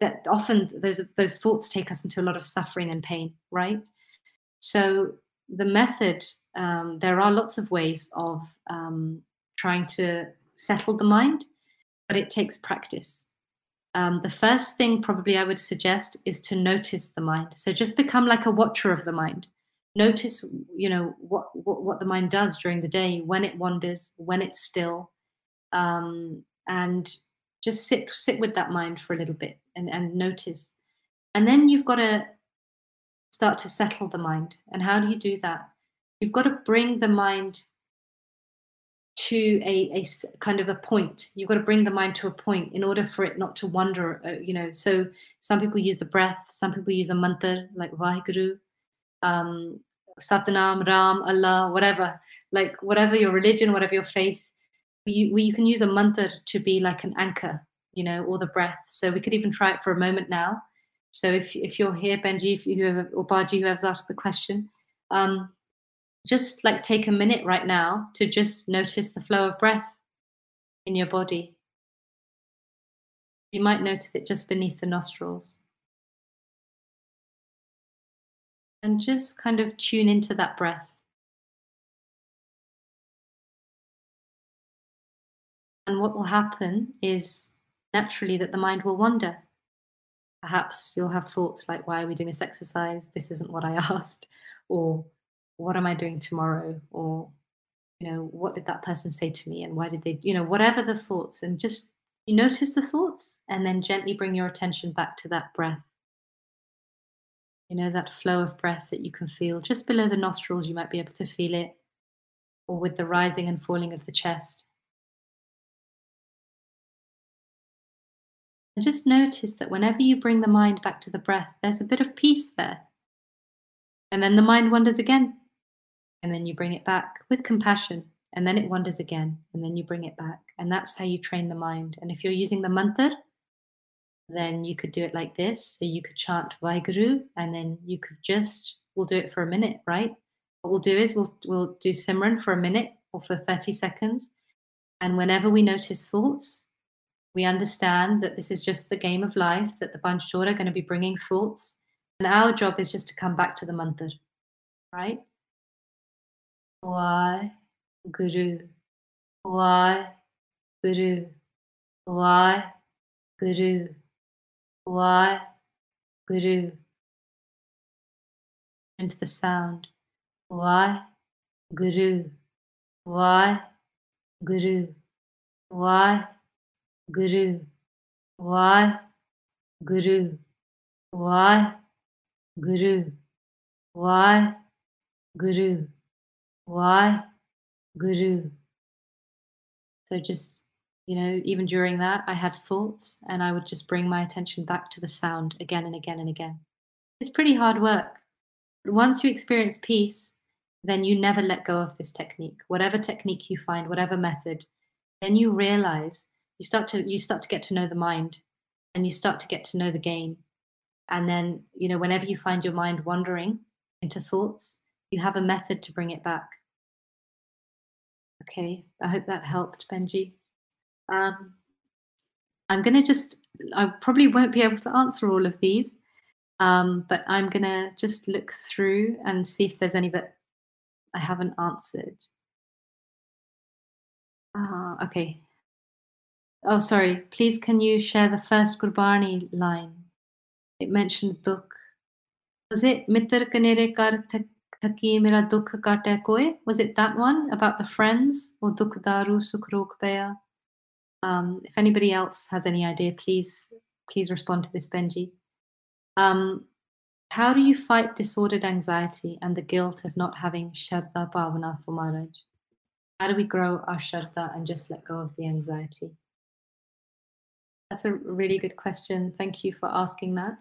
that often those those thoughts take us into a lot of suffering and pain, right? So the method, um, there are lots of ways of um, trying to settle the mind, but it takes practice. Um, the first thing probably I would suggest is to notice the mind. So just become like a watcher of the mind. Notice, you know, what what, what the mind does during the day, when it wanders, when it's still, um, and just sit sit with that mind for a little bit and, and notice. And then you've got to start to settle the mind. And how do you do that? You've got to bring the mind to a, a kind of a point. You've got to bring the mind to a point in order for it not to wander. Uh, you know, so some people use the breath, some people use a mantra like Vaheguru, um, Satnam, Ram, Allah, whatever. Like whatever your religion, whatever your faith, you, you can use a mantra to be like an anchor, you know, or the breath. So we could even try it for a moment now. So if if you're here, Benji, you or Baji, who has asked the question, um, just like take a minute right now to just notice the flow of breath in your body. You might notice it just beneath the nostrils. And just kind of tune into that breath. And what will happen is naturally that the mind will wander perhaps you'll have thoughts like, why are we doing this exercise? This isn't what I asked. Or what am I doing tomorrow? Or, you know, what did that person say to me? And why did they, you know, whatever the thoughts. And just you notice the thoughts and then gently bring your attention back to that breath. You know, that flow of breath that you can feel just below the nostrils, you might be able to feel it, or with the rising and falling of the chest. And just notice that whenever you bring the mind back to the breath, there's a bit of peace there. And then the mind wanders again. And then you bring it back with compassion. And then it wanders again. And then you bring it back. And that's how you train the mind. And if you're using the mantra, then you could do it like this. So you could chant Vaheguru and then you could just, we'll do it for a minute, right? What we'll do is we'll, we'll do Simran for a minute or for 30 seconds. And whenever we notice thoughts, we understand that this is just the game of life, that the Panchchora are going to be bringing thoughts. And our job is just to come back to the mantra, right? Why, Guru? Why, Guru? Why, Guru? Why, Guru? Into the sound. Why, Guru? Why, Guru? Why, Guru? Why, Guru? Why, Guru? Why, Guru? Why, Guru? So just you know, even during that, I had thoughts and I would just bring my attention back to the sound again and again and again. It's pretty hard work. But once you experience peace, then you never let go of this technique. Whatever technique you find, whatever method, then you realize you start to you start to get to know the mind and you start to get to know the game. And then, you know, whenever you find your mind wandering into thoughts, you have a method to bring it back. Okay, I hope that helped, Benji. Um, I'm going to just, I probably won't be able to answer all of these, um, but I'm going to just look through and see if there's any that I haven't answered. Ah, okay. Oh, sorry. Please, can you share the first Gurbani line? It mentioned dukh. Was it mitar kanere kar thaki mera dukh kate koe? Was it that one about the friends or dukh daru sukh rok? Um, if anybody else has any idea, please please respond to this, Benji. Um, how do you fight disordered anxiety and the guilt of not having Shraddha Bhavana for marriage? How do we grow our Shraddha and just let go of the anxiety? That's a really good question. Thank you for asking that.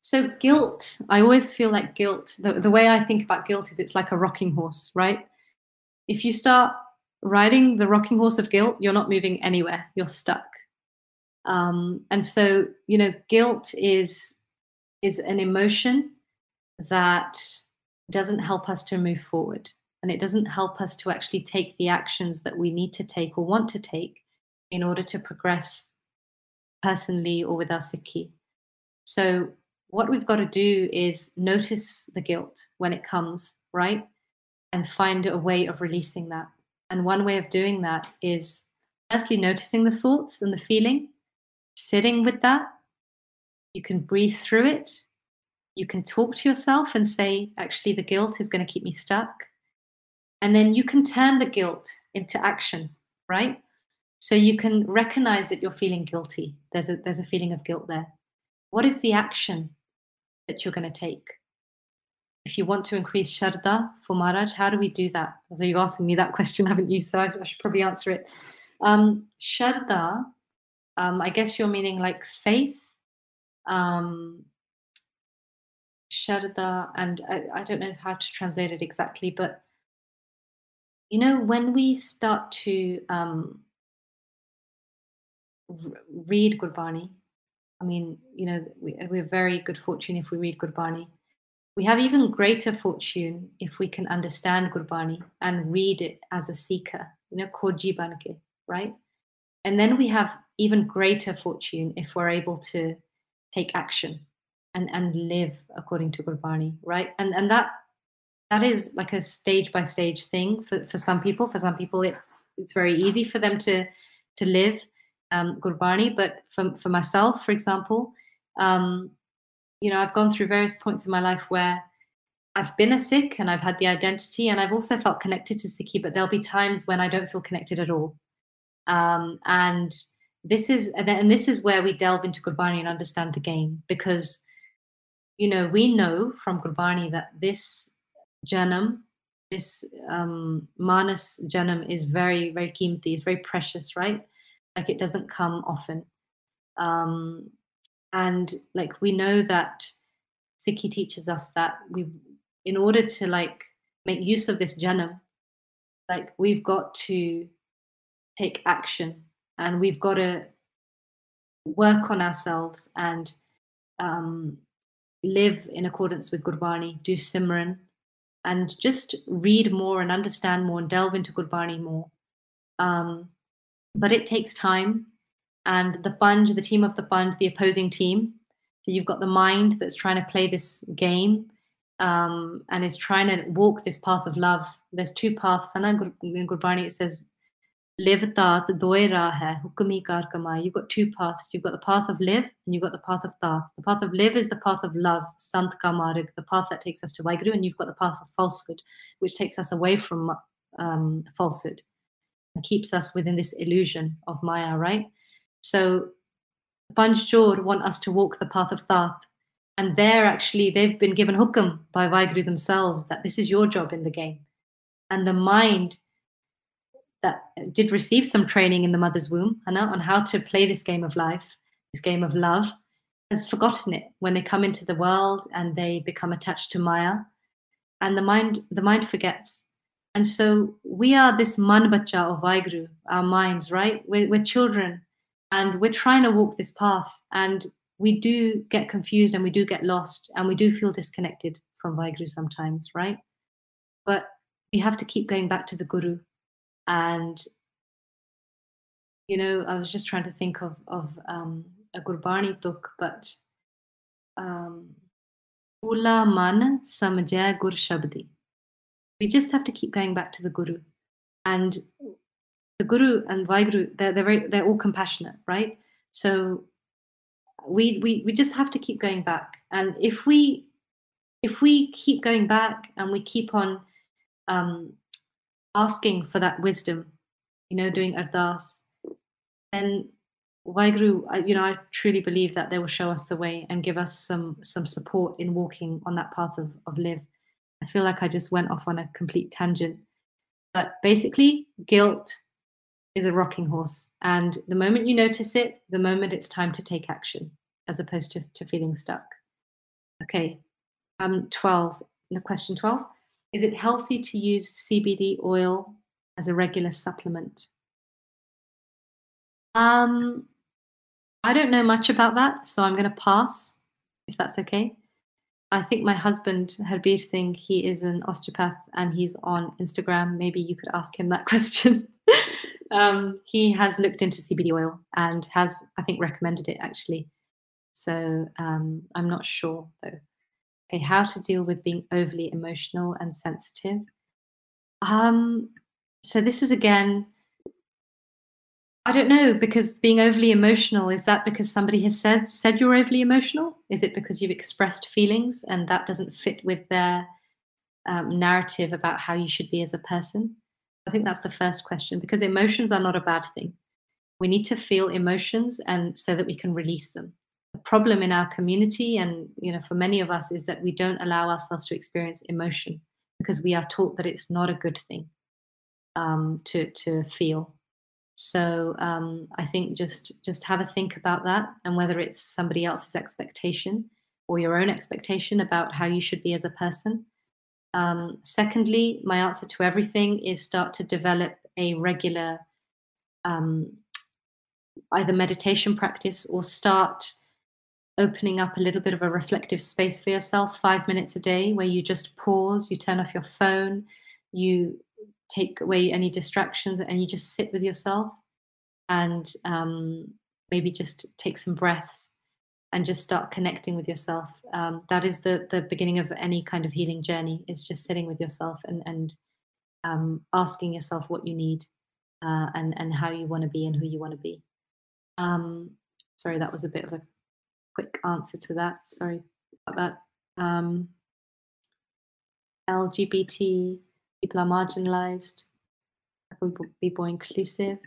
So, guilt, I always feel like guilt, the, the way I think about guilt is it's like a rocking horse, right? If you start riding the rocking horse of guilt, you're not moving anywhere. You're stuck. Um, and so, you know, guilt is is an emotion that doesn't help us to move forward, and it doesn't help us to actually take the actions that we need to take or want to take in order to progress personally or with our sikhi. So, what we've got to do is notice the guilt when it comes, right? And find a way of releasing that. And one way of doing that is firstly noticing the thoughts and the feeling, sitting with that. You can breathe through it. You can talk to yourself and say, actually, the guilt is going to keep me stuck. And then you can turn the guilt into action, right? So you can recognize that you're feeling guilty. There's a, there's a feeling of guilt there. What is the action that you're going to take? if you want to increase Shraddha for Maharaj, how do we do that? So you've asked me that question, haven't you? So I, I should probably answer it. Um, Shraddha, um, I guess you're meaning like faith, um, Shraddha, and I, I don't know how to translate it exactly, but you know, when we start to um, read Gurbani, I mean, you know, we, we're very good fortune if we read Gurbani we have even greater fortune if we can understand Gurbani and read it as a seeker, you know, Khoji Banke, right? And then we have even greater fortune if we're able to take action and, and live according to Gurbani, right? And and that that is like a stage by stage thing for, for some people. For some people, it it's very easy for them to to live um, Gurbani, but for for myself, for example, um, you know, I've gone through various points in my life where I've been a Sikh and I've had the identity and I've also felt connected to Sikhi, but there'll be times when I don't feel connected at all. Um, and this is and this is where we delve into Gurbani and understand the game because you know we know from Gurbani that this janam, this um, manas janam is very very kimti, it's very precious, right? Like it doesn't come often. Um, and like we know that Sikhi teaches us that we in order to like make use of this janam like we've got to take action and we've got to work on ourselves and um, live in accordance with Gurbani, do Simran, and just read more and understand more and delve into Gurbani more. Um, but it takes time. And the fund, the team of the fund, the opposing team, so you've got the mind that's trying to play this game um, and is trying to walk this path of love. There's two paths. And in Gurbani, it says. You've got two paths. You've got the path of live and you've got the path of tat. The path of live is the path of love, sant kamarig, the path that takes us to Waheguru, and you've got the path of falsehood, which takes us away from um, falsehood keeps us within this illusion of Maya, right? So Panj Chor want us to walk the path of tat. And they're actually, they've been given hukam by Waheguru themselves that this is your job in the game. And the mind that did receive some training in the mother's womb Hannah, on how to play this game of life, this game of love, has forgotten it when they come into the world and they become attached to Maya. And the mind, the mind forgets. And so we are this man bacha of Waheguru, our minds, right? We're, we're children and we're trying to walk this path. And we do get confused and we do get lost and we do feel disconnected from Waheguru sometimes, right? But we have to keep going back to the Guru and you know i was just trying to think of of um, a gurbani book but um ula man samjay gur shabdi we just have to keep going back to the guru. And the guru and Waheguru they're they're, very, they're all compassionate right? So we, we we just have to keep going back. And if we if we keep going back and we keep on um, asking for that wisdom, you know, doing ardas, then Waheguru, you know, I truly believe that they will show us the way and give us some some support in walking on that path of, of live. I feel like I just went off on a complete tangent. But basically, guilt is a rocking horse. And the moment you notice it, the moment it's time to take action, as opposed to, to feeling stuck. Okay. Um, 12. No, question 12. Is it healthy to use CBD oil as a regular supplement? Um, I don't know much about that, so I'm going to pass, if that's okay. I think my husband, Harbir Singh, he is an osteopath and he's on Instagram. Maybe you could ask him that question. um, he has looked into CBD oil and has, I think, recommended it actually. So um, I'm not sure though. Okay, how to deal with being overly emotional and sensitive. Um, so this is again, I don't know, because being overly emotional, is that because somebody has said said you're overly emotional? Is it because you've expressed feelings and that doesn't fit with their um, narrative about how you should be as a person? I think that's the first question because emotions are not a bad thing. We need to feel emotions and so that we can release them The problem in our community and you know for many of us is that we don't allow ourselves to experience emotion because we are taught that it's not a good thing um, to to feel so um, i think just just have a think about that and whether it's somebody else's expectation or your own expectation about how you should be as a person. Um, secondly my answer to everything is start to develop a regular um, either meditation practice or start opening up a little bit of a reflective space for yourself, five minutes a day, where you just pause, you turn off your phone, you take away any distractions, and you just sit with yourself and um, maybe just take some breaths and just start connecting with yourself. Um, that is the the beginning of any kind of healing journey. Is just sitting with yourself and and um, asking yourself what you need uh, and and how you want to be and who you want to be. Um, sorry, that was a bit of a quick answer to that. Sorry about that. Um, LGBT people are marginalized. We be more inclusive.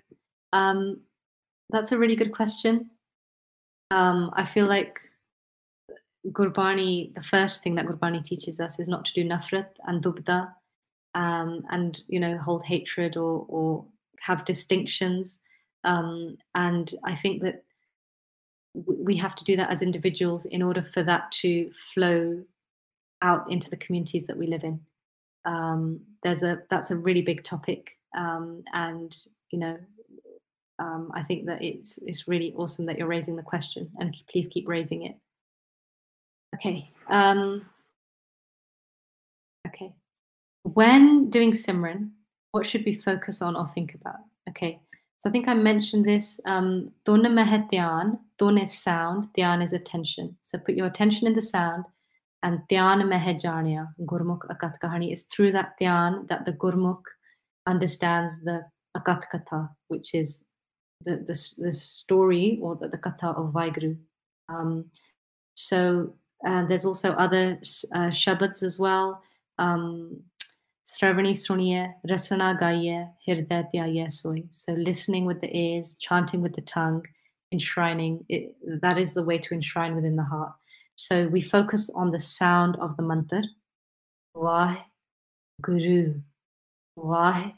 Um, that's a really good question. Um, I feel like Gurbani, the first thing that Gurbani teaches us is not to do nafrat and dubda, um, and you know hold hatred or or have distinctions. Um, and I think that we have to do that as individuals in order for that to flow out into the communities that we live in. Um, there's a that's a really big topic, um, and you know um, I think that it's it's really awesome that you're raising the question, and please keep raising it. Okay. Um, okay. When doing Simran, what should we focus on or think about? Okay. So I think I mentioned this. Um, Dona Mahetyan, Dona is sound, Dhyan is attention. So put your attention in the sound, and Dhyan Mahejanya, Gurmukh Akat Kahani, is through that Dhyan that the Gurmukh understands the Akat Katha, which is the, the, the story or the, the Katha of Vaheguru. Um, so uh, there's also other uh, Shabads as well. Um, Sravani Suniya, Rasana Gaya. So listening with the ears, chanting with the tongue, enshrining, it, that is the way to enshrine within the heart. So we focus on the sound of the mantra. Why Guru, Why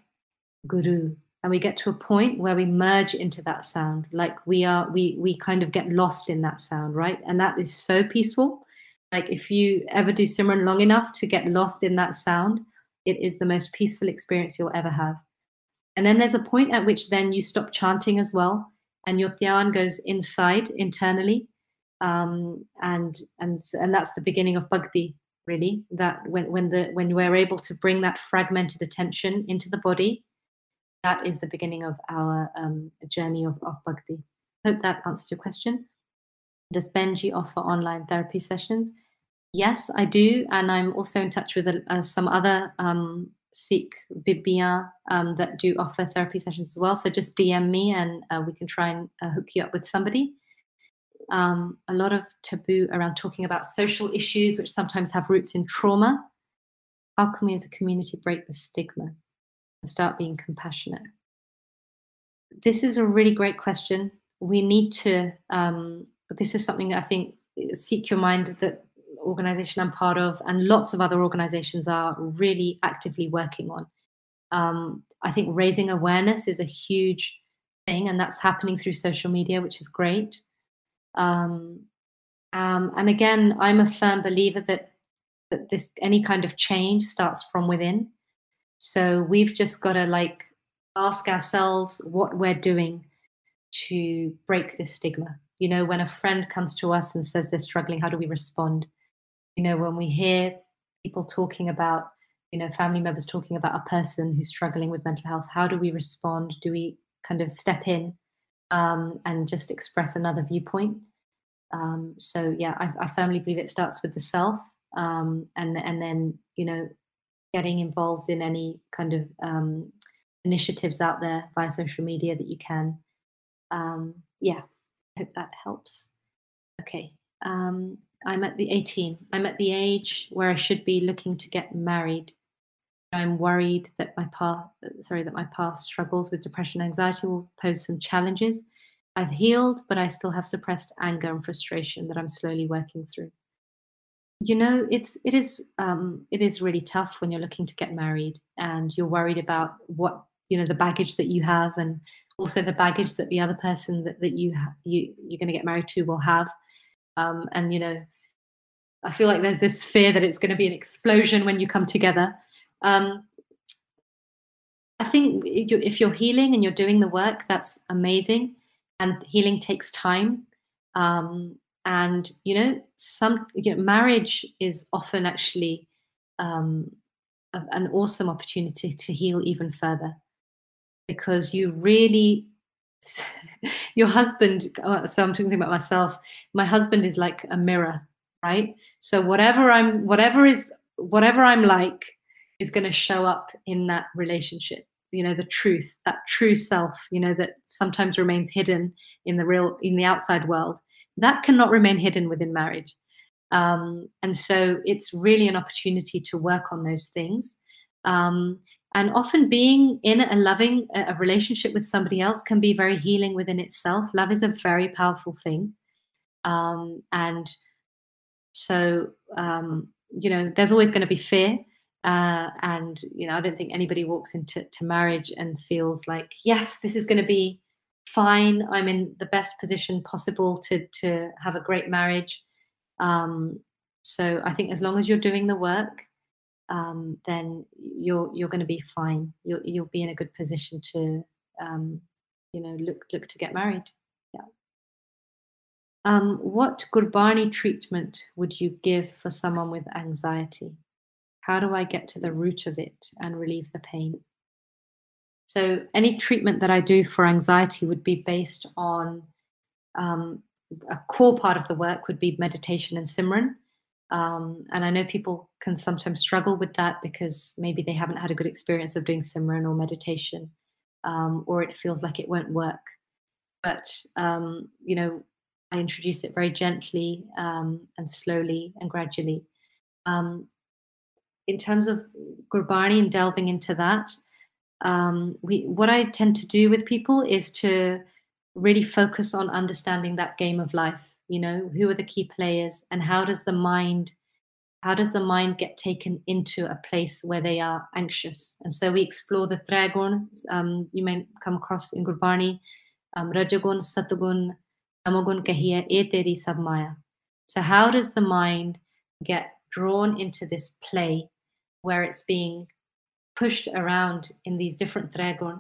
Guru. And we get to a point where we merge into that sound, like we are, we we kind of get lost in that sound, right? And that is so peaceful. Like if you ever do Simran long enough to get lost in that sound, it is the most peaceful experience you'll ever have. And then there's a point at which then you stop chanting as well, and your dhyan goes inside internally, um, and and and that's the beginning of bhakti. Really, that when when the when we're able to bring that fragmented attention into the body, that is the beginning of our um, journey of, of bhakti. Hope that answers your question. Does Benji offer online therapy sessions? Yes, I do, and I'm also in touch with uh, some other um, Sikh Bibiyan um, that do offer therapy sessions as well. So just DM me, and uh, we can try and uh, hook you up with somebody. Um, a lot of taboo around talking about social issues, which sometimes have roots in trauma. How can we, as a community, break the stigmas and start being compassionate? This is a really great question. We need to. Um, this is something I think Sikh Your Mind that organization I'm part of, and lots of other organizations are really actively working on. Um, I think raising awareness is a huge thing, and that's happening through social media, which is great. Um, um, and again, I'm a firm believer that that this any kind of change starts from within. So we've just got to like ask ourselves what we're doing to break this stigma. You know, when a friend comes to us and says they're struggling, how do we respond? you know when we hear people talking about you know family members talking about a person who's struggling with mental health how do we respond do we kind of step in um, and just express another viewpoint um, so yeah I, I, firmly believe it starts with the self um, and and then you know getting involved in any kind of um, initiatives out there via social media that you can um, yeah hope that helps okay um, I'm at the 18. I'm at the age where I should be looking to get married. I'm worried that my past, sorry, that my past struggles with depression and anxiety will pose some challenges. I've healed, but I still have suppressed anger and frustration that I'm slowly working through. You know, it's it is um, it is really tough when you're looking to get married and you're worried about what you know the baggage that you have and also the baggage that the other person that, that you you you're going to get married to will have um, and you know I feel like there's this fear that it's going to be an explosion when you come together. Um, I think if you're healing and you're doing the work, that's amazing. And healing takes time. Um, and you know, some you know, marriage is often actually um, an awesome opportunity to heal even further because you really your husband uh, so i'm talking about myself my husband is like a mirror right so whatever i'm whatever is whatever i'm like is going to show up in that relationship you know the truth that true self you know that sometimes remains hidden in the real in the outside world. That cannot remain hidden within marriage. Um, and so it's really an opportunity to work on those things. Um, and often being in a loving a relationship with somebody else can be very healing within itself. Love is a very powerful thing. Um, and so, um, you know, there's always going to be fear. Uh, and, you know, I don't think anybody walks into to marriage and feels like, yes, this is going to be fine. I'm in the best position possible to, to have a great marriage. Um, so I think as long as you're doing the work, um, then you're you're going to be fine. You'll you'll be in a good position to um, you know, look look to get married. Yeah. Um, what Gurbani treatment would you give for someone with anxiety? How do I get to the root of it and relieve the pain? So, any treatment that I do for anxiety would be based on um, a core part of the work would be meditation and Simran. Um, and I know people can sometimes struggle with that because maybe they haven't had a good experience of doing Simran or meditation, um, or it feels like it won't work. But, um, you know, I introduce it very gently um, and slowly and gradually. In terms of Gurbani and delving into that, um, we what I tend to do with people is to really focus on understanding that game of life. You know, who are the key players, and how does the mind how does the mind get taken into a place where they are anxious? And so we explore the Trigun. Um, you may come across in Gurbani, um, Rajagun, Satagun, Tamagun Kahiya, E Teri Sab Maya. So how does the mind get drawn into this play where it's being pushed around in these different Trigun?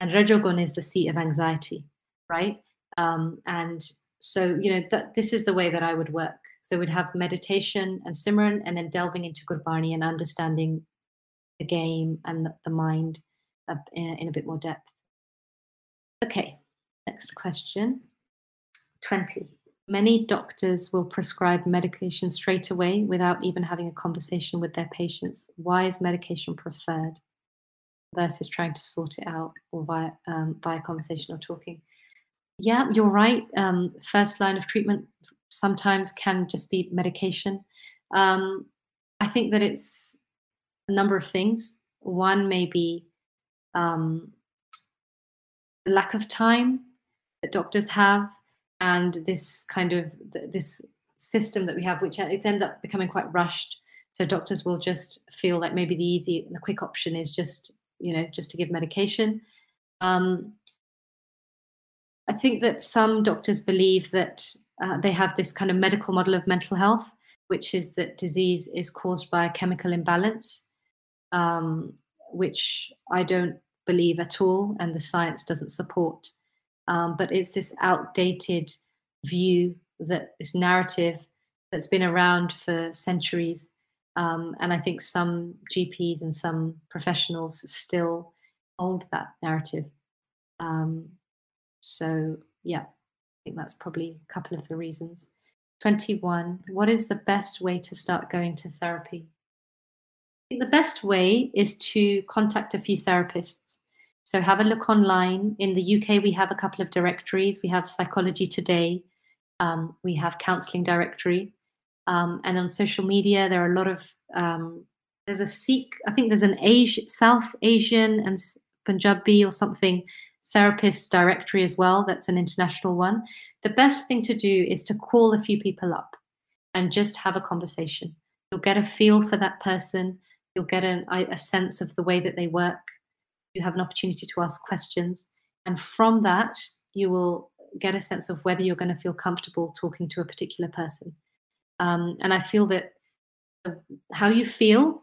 And Rajagun is the seat of anxiety, right? Um, and so, you know, that, this is the way that I would work. So we'd have meditation and Simran, and then delving into Gurbani and understanding the game and the, mind in, in a bit more depth. Okay, next question. 20. Many doctors will prescribe medication straight away without even having a conversation with their patients. Why is medication preferred versus trying to sort it out or via, um, via conversation or talking? Yeah, you're right. Um, first line of treatment sometimes can just be medication. Um, I think that it's a number of things. One may be um, lack of time that doctors have and this kind of this system that we have, which it's ended up becoming quite rushed. So doctors will just feel like maybe the easy the quick option is just you know just to give medication. Um, I think that some doctors believe that uh, they have this kind of medical model of mental health, which is that disease is caused by a chemical imbalance, um, which I don't believe at all, and the science doesn't support. Um, but it's this outdated view that this narrative that's been around for centuries. Um, and I think some GPs and some professionals still hold that narrative. Um, so, yeah, I think that's probably a couple of the reasons. 21. What is the best way to start going to therapy? The best way is to contact a few therapists so have a look online. In the UK, we have a couple of directories. We have Psychology Today, um, we have Counselling Directory, um, and on social media, there are a lot of. Um, there's a Sikh, I think there's an Asian, South Asian and Punjabi or something therapist directory as well. That's an international one. The best thing to do is to call a few people up and just have a conversation. You'll get a feel for that person. You'll get an, a sense of the way that they work you have an opportunity to ask questions. And from that, you will get a sense of whether you're going to feel comfortable talking to a particular person. Um, and I feel that how you feel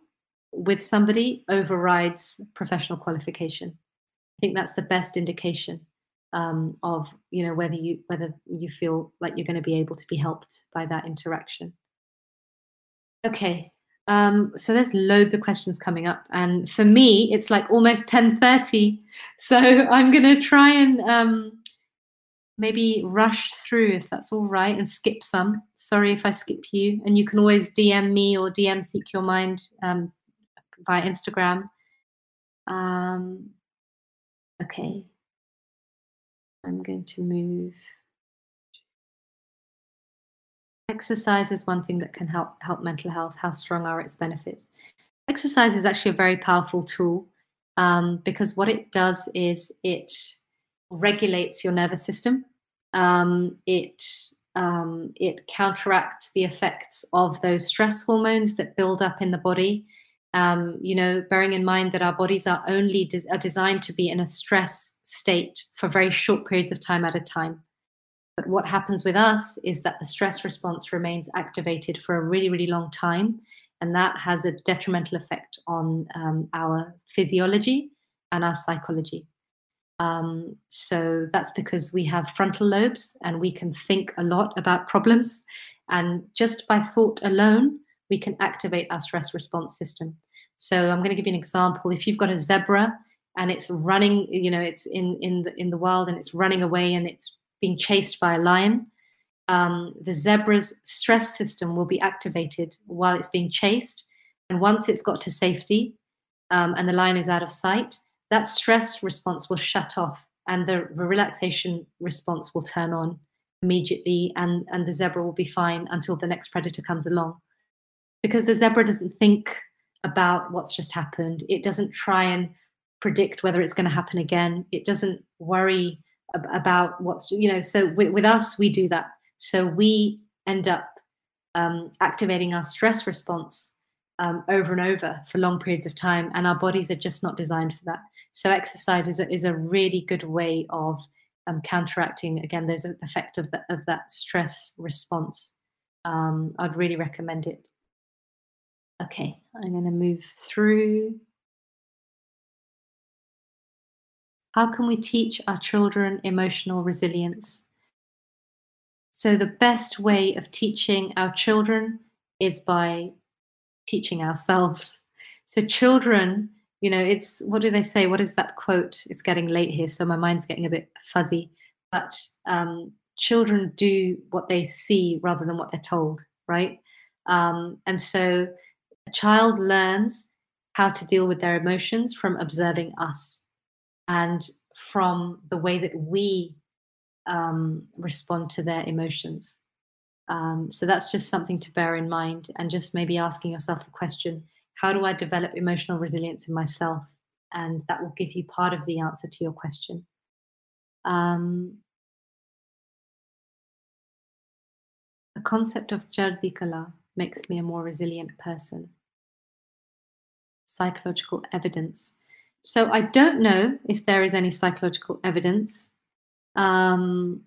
with somebody overrides professional qualification. I think that's the best indication um, of you know whether you whether you feel like you're going to be able to be helped by that interaction. Okay, um, so there's loads of questions coming up, and for me, it's like almost 10:30. So I'm to try and um, maybe rush through if that's all right, and skip some. Sorry if I skip you, and you can always DM me or DM Sikh Your Mind um, via Instagram. Um, okay, I'm going to move. Exercise is one thing that can help help mental health. How strong are its benefits? Exercise is actually a very powerful tool um, because what it does is it regulates your nervous system. Um, it um, it counteracts the effects of those stress hormones that build up in the body. Um, you know, bearing in mind that our bodies are only are designed to be in a stress state for very short periods of time at a time. But what happens with us is that the stress response remains activated for a really, really long time. And that has a detrimental effect on um, our physiology and our psychology. Um, so that's because we have frontal lobes and we can think a lot about problems. And just by thought alone, we can activate our stress response system. So I'm going to give you an example. If you've got a zebra and it's running, you know, it's in in the in the wild and it's running away and it's being chased by a lion, um, the zebra's stress system will be activated while it's being chased. And once it's got to safety um, and the lion is out of sight, that stress response will shut off and the, the relaxation response will turn on immediately and, and the zebra will be fine until the next predator comes along. Because the zebra doesn't think about what's just happened, it doesn't try and predict whether it's going to happen again, it doesn't worry about what's, you know, so with, with us, we do that. So we end up um, activating our stress response um, over and over for long periods of time, and our bodies are just not designed for that. So exercise is a, is a really good way of um, counteracting again an effect of, the, of that stress response. Um, I'd really recommend it. Okay, I'm going to move through. How can we teach our children emotional resilience? So, the best way of teaching our children is by teaching ourselves. So, children, you know, it's what do they say? What is that quote? It's getting late here, so my mind's getting a bit fuzzy. But um, children do what they see rather than what they're told, right? Um, and so, a child learns how to deal with their emotions from observing us and from the way that we um, respond to their emotions. Um, so that's just something to bear in mind, and just maybe asking yourself the question how do I develop emotional resilience in myself? And that will give you part of the answer to your question. Um, the concept of Chardikala makes me a more resilient person. Psychological evidence. So I don't know if there is any psychological evidence um,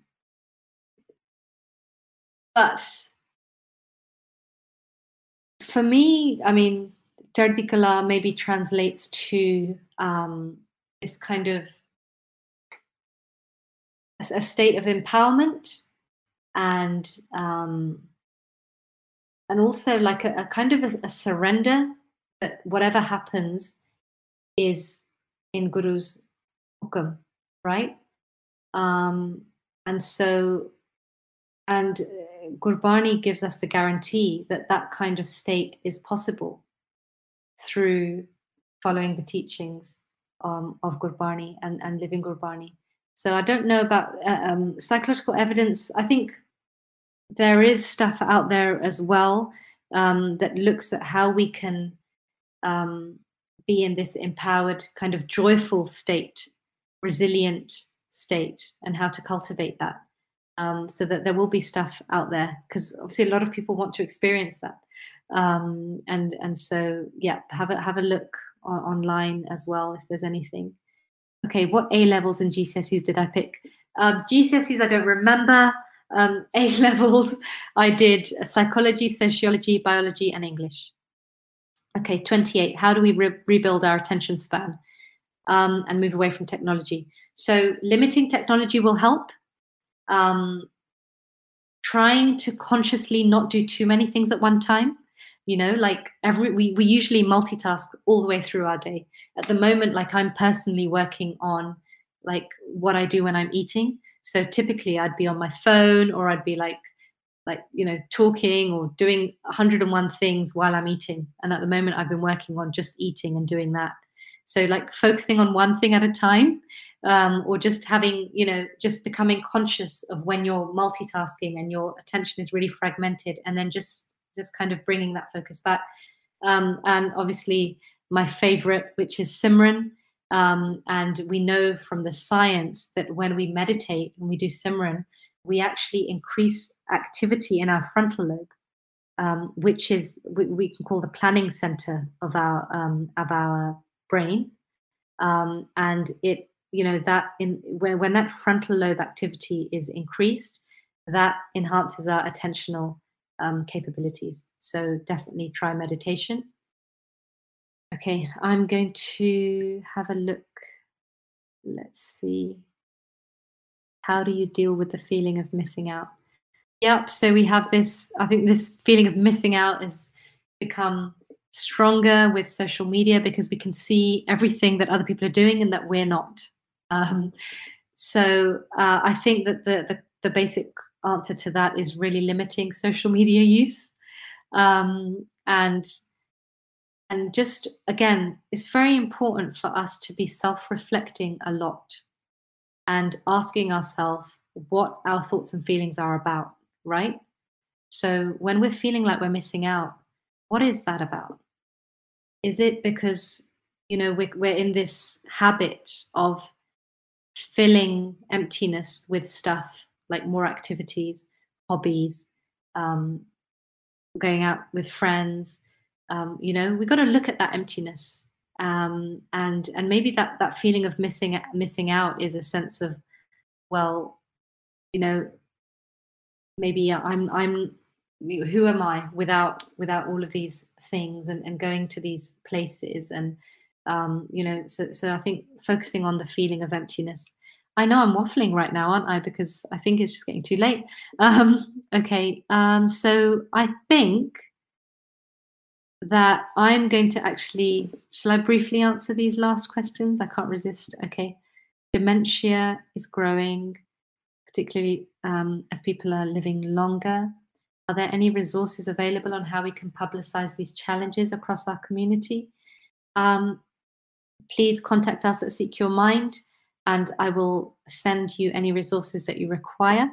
but for me, I mean, Chardikala maybe translates to um, this kind of a, a state of empowerment and um, and also like a, a kind of a, a, surrender that whatever happens is in Guru's hukum, right? Um, and so, and uh, Gurbani gives us the guarantee that that kind of state is possible through following the teachings um, of Gurbani and, and living Gurbani. So I don't know about uh, um, psychological evidence. I think there is stuff out there as well um, that looks at how we can um, be in this empowered, kind of joyful state, resilient state and how to cultivate that um, so that there will be stuff out there because obviously a lot of people want to experience that. Um, and and so yeah have a have a look on, online as well if there's anything. Okay what a levels and gcse's did i pick? Um, gcse's i don't remember. Um, a levels i did psychology sociology biology and english okay 28 how do we re- rebuild our attention span um, and move away from technology. So limiting technology will help. Um, trying to consciously not do too many things at one time. You know, like every we we usually multitask all the way through our day. At the moment, like I'm personally working on like what I do when I'm eating. So typically I'd be on my phone or I'd be like like you know talking or doing 101 things while I'm eating. And at the moment I've been working on just eating and doing that. So, like focusing on one thing at a time, um, or just having, you know, just becoming conscious of when you're multitasking and your attention is really fragmented, and then just just kind of bringing that focus back. Um, and obviously, my favorite, which is Simran. Um, and we know from the science that when we meditate, when we do Simran, we actually increase activity in our frontal lobe, um, which is we, we, can call the planning center of our um, of our brain. Um, and it you know that in when, when that frontal lobe activity is increased that enhances our attentional um, capabilities. So definitely try meditation. Okay i'm going to have a look. Let's see. How do you deal with the feeling of missing out? Yep. So we have this, I think this feeling of missing out has become stronger with social media because we can see everything that other people are doing and that we're not. Um, so uh, I think that the, the, the basic answer to that is really limiting social media use um, and and just again it's very important for us to be self-reflecting a lot and asking ourselves what our thoughts and feelings are about right? So when we're feeling like we're missing out what is that about? Is it because you know we're, in this habit of filling emptiness with stuff like more activities hobbies um, going out with friends? Um, you know we got to look at that emptiness um, and and maybe that that feeling of missing missing out is a sense of well you know maybe i'm i'm who am i without without all of these things and, and going to these places and um, you know so so i think focusing on the feeling of emptiness I know I'm waffling right now, aren't I? Because I think it's just getting too late. Um, okay, um, so I think that I'm going to actually, shall I briefly answer these last questions? I can't resist. Okay. Dementia is growing, particularly um, as people are living longer. Are there any resources available on how we can publicize these challenges across our community? Um, please contact us at Sikh Your Mind and I will send you any resources that you require.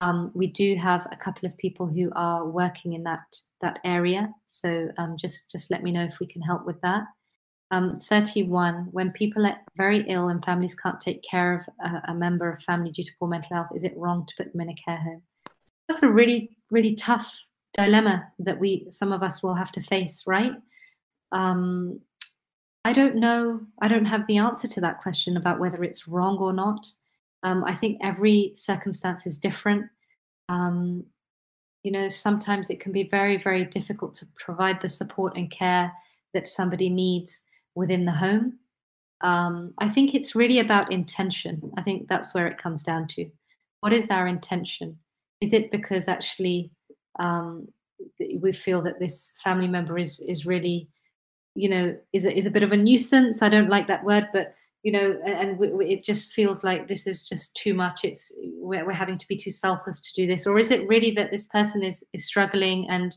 Um, we do have a couple of people who are working in that that area, so um, just just let me know if we can help with that. Um, 31. When people are very ill and families can't take care of a, a, member of family due to poor mental health, is it wrong to put them in a care home? That's a really really tough dilemma that we some of us will have to face, right? Um, I don't know. I don't have the answer to that question about whether it's wrong or not. Um, I think every circumstance is different. Um, you know, sometimes it can be very, very difficult to provide the support and care that somebody needs within the home. Um, I think it's really about intention. I think that's where it comes down to. What is our intention? Is it because actually um, we feel that this family member is is really you know is a, is a bit of a nuisance i don't like that word but you know and we, we, it just feels like this is just too much. It's we're, we're, having to be too selfless to do this. Or is it really that this person is is struggling and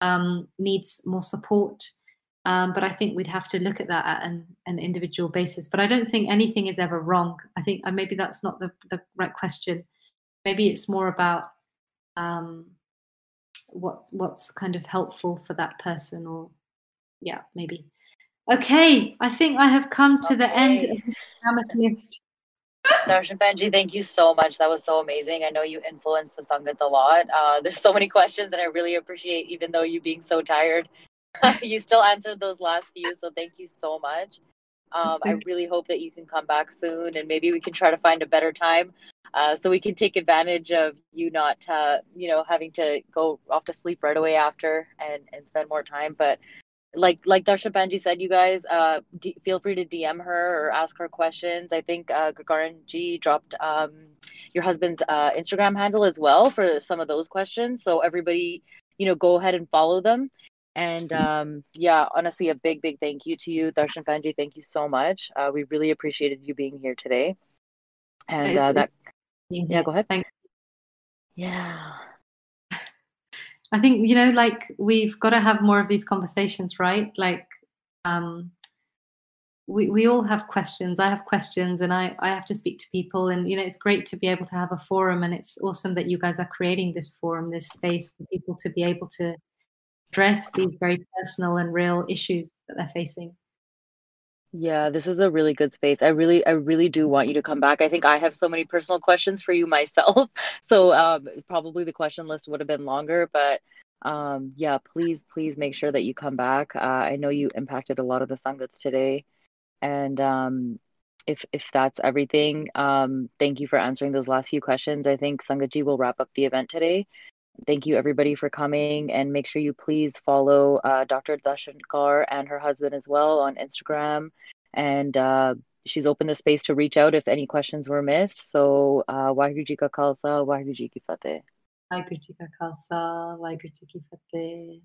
um, needs more support? Um, but i think we'd have to look at that at an, an individual basis. But i don't think anything is ever wrong. I think uh, maybe that's not the, the right question. Maybe it's more about um, what's what's kind of helpful for that person or yeah, maybe. Okay, I think I have come to okay. the end of the list. Darshan Panji, thank you so much. That was so amazing. I know you influenced the Sangat a lot. Uh, there's so many questions, and I really appreciate, even though you being so tired, you still answered those last few. So thank you so much. Um, I really hope that you can come back soon, and maybe we can try to find a better time, uh, so we can take advantage of you not, uh, you know, having to go off to sleep right away after and and spend more time. But like like Darshan Panji said, you guys uh, d- feel free to DM her or ask her questions. I think uh, Gagarin G dropped um, your husband's uh, Instagram handle as well for some of those questions. So everybody, you know, go ahead and follow them. And um, yeah, honestly, a big big thank you to you, Darshan Panji. Thank you so much. Uh, we really appreciated you being here today. And uh, that, yeah, go ahead. Thanks. Yeah. I think you know, like we've got to have more of these conversations, right? Like, um, we we all have questions. I have questions, and I I have to speak to people, and you know, it's great to be able to have a forum, and it's awesome that you guys are creating this forum, this space for people to be able to address these very personal and real issues that they're facing. Yeah, this is a really good space. I really, I really do want you to come back. I think I have so many personal questions for you myself. So um, probably the question list would have been longer, but um, yeah, please, please make sure that you come back. Uh, I know you impacted a lot of the sangats today, and um, if if that's everything, um, thank you for answering those last few questions. I think Sangatji will wrap up the event today. Thank you everybody for coming, and make sure you please follow uh, Dr. Dashankar and her husband as well on Instagram and uh, she's opened the space to reach out if any questions were missed. So, uh, Waheguru Ji Ka Khalsa, Waheguru Ji Ki Fateh. Waheguru Ji Ka Khalsa, Waheguru Ki Fateh.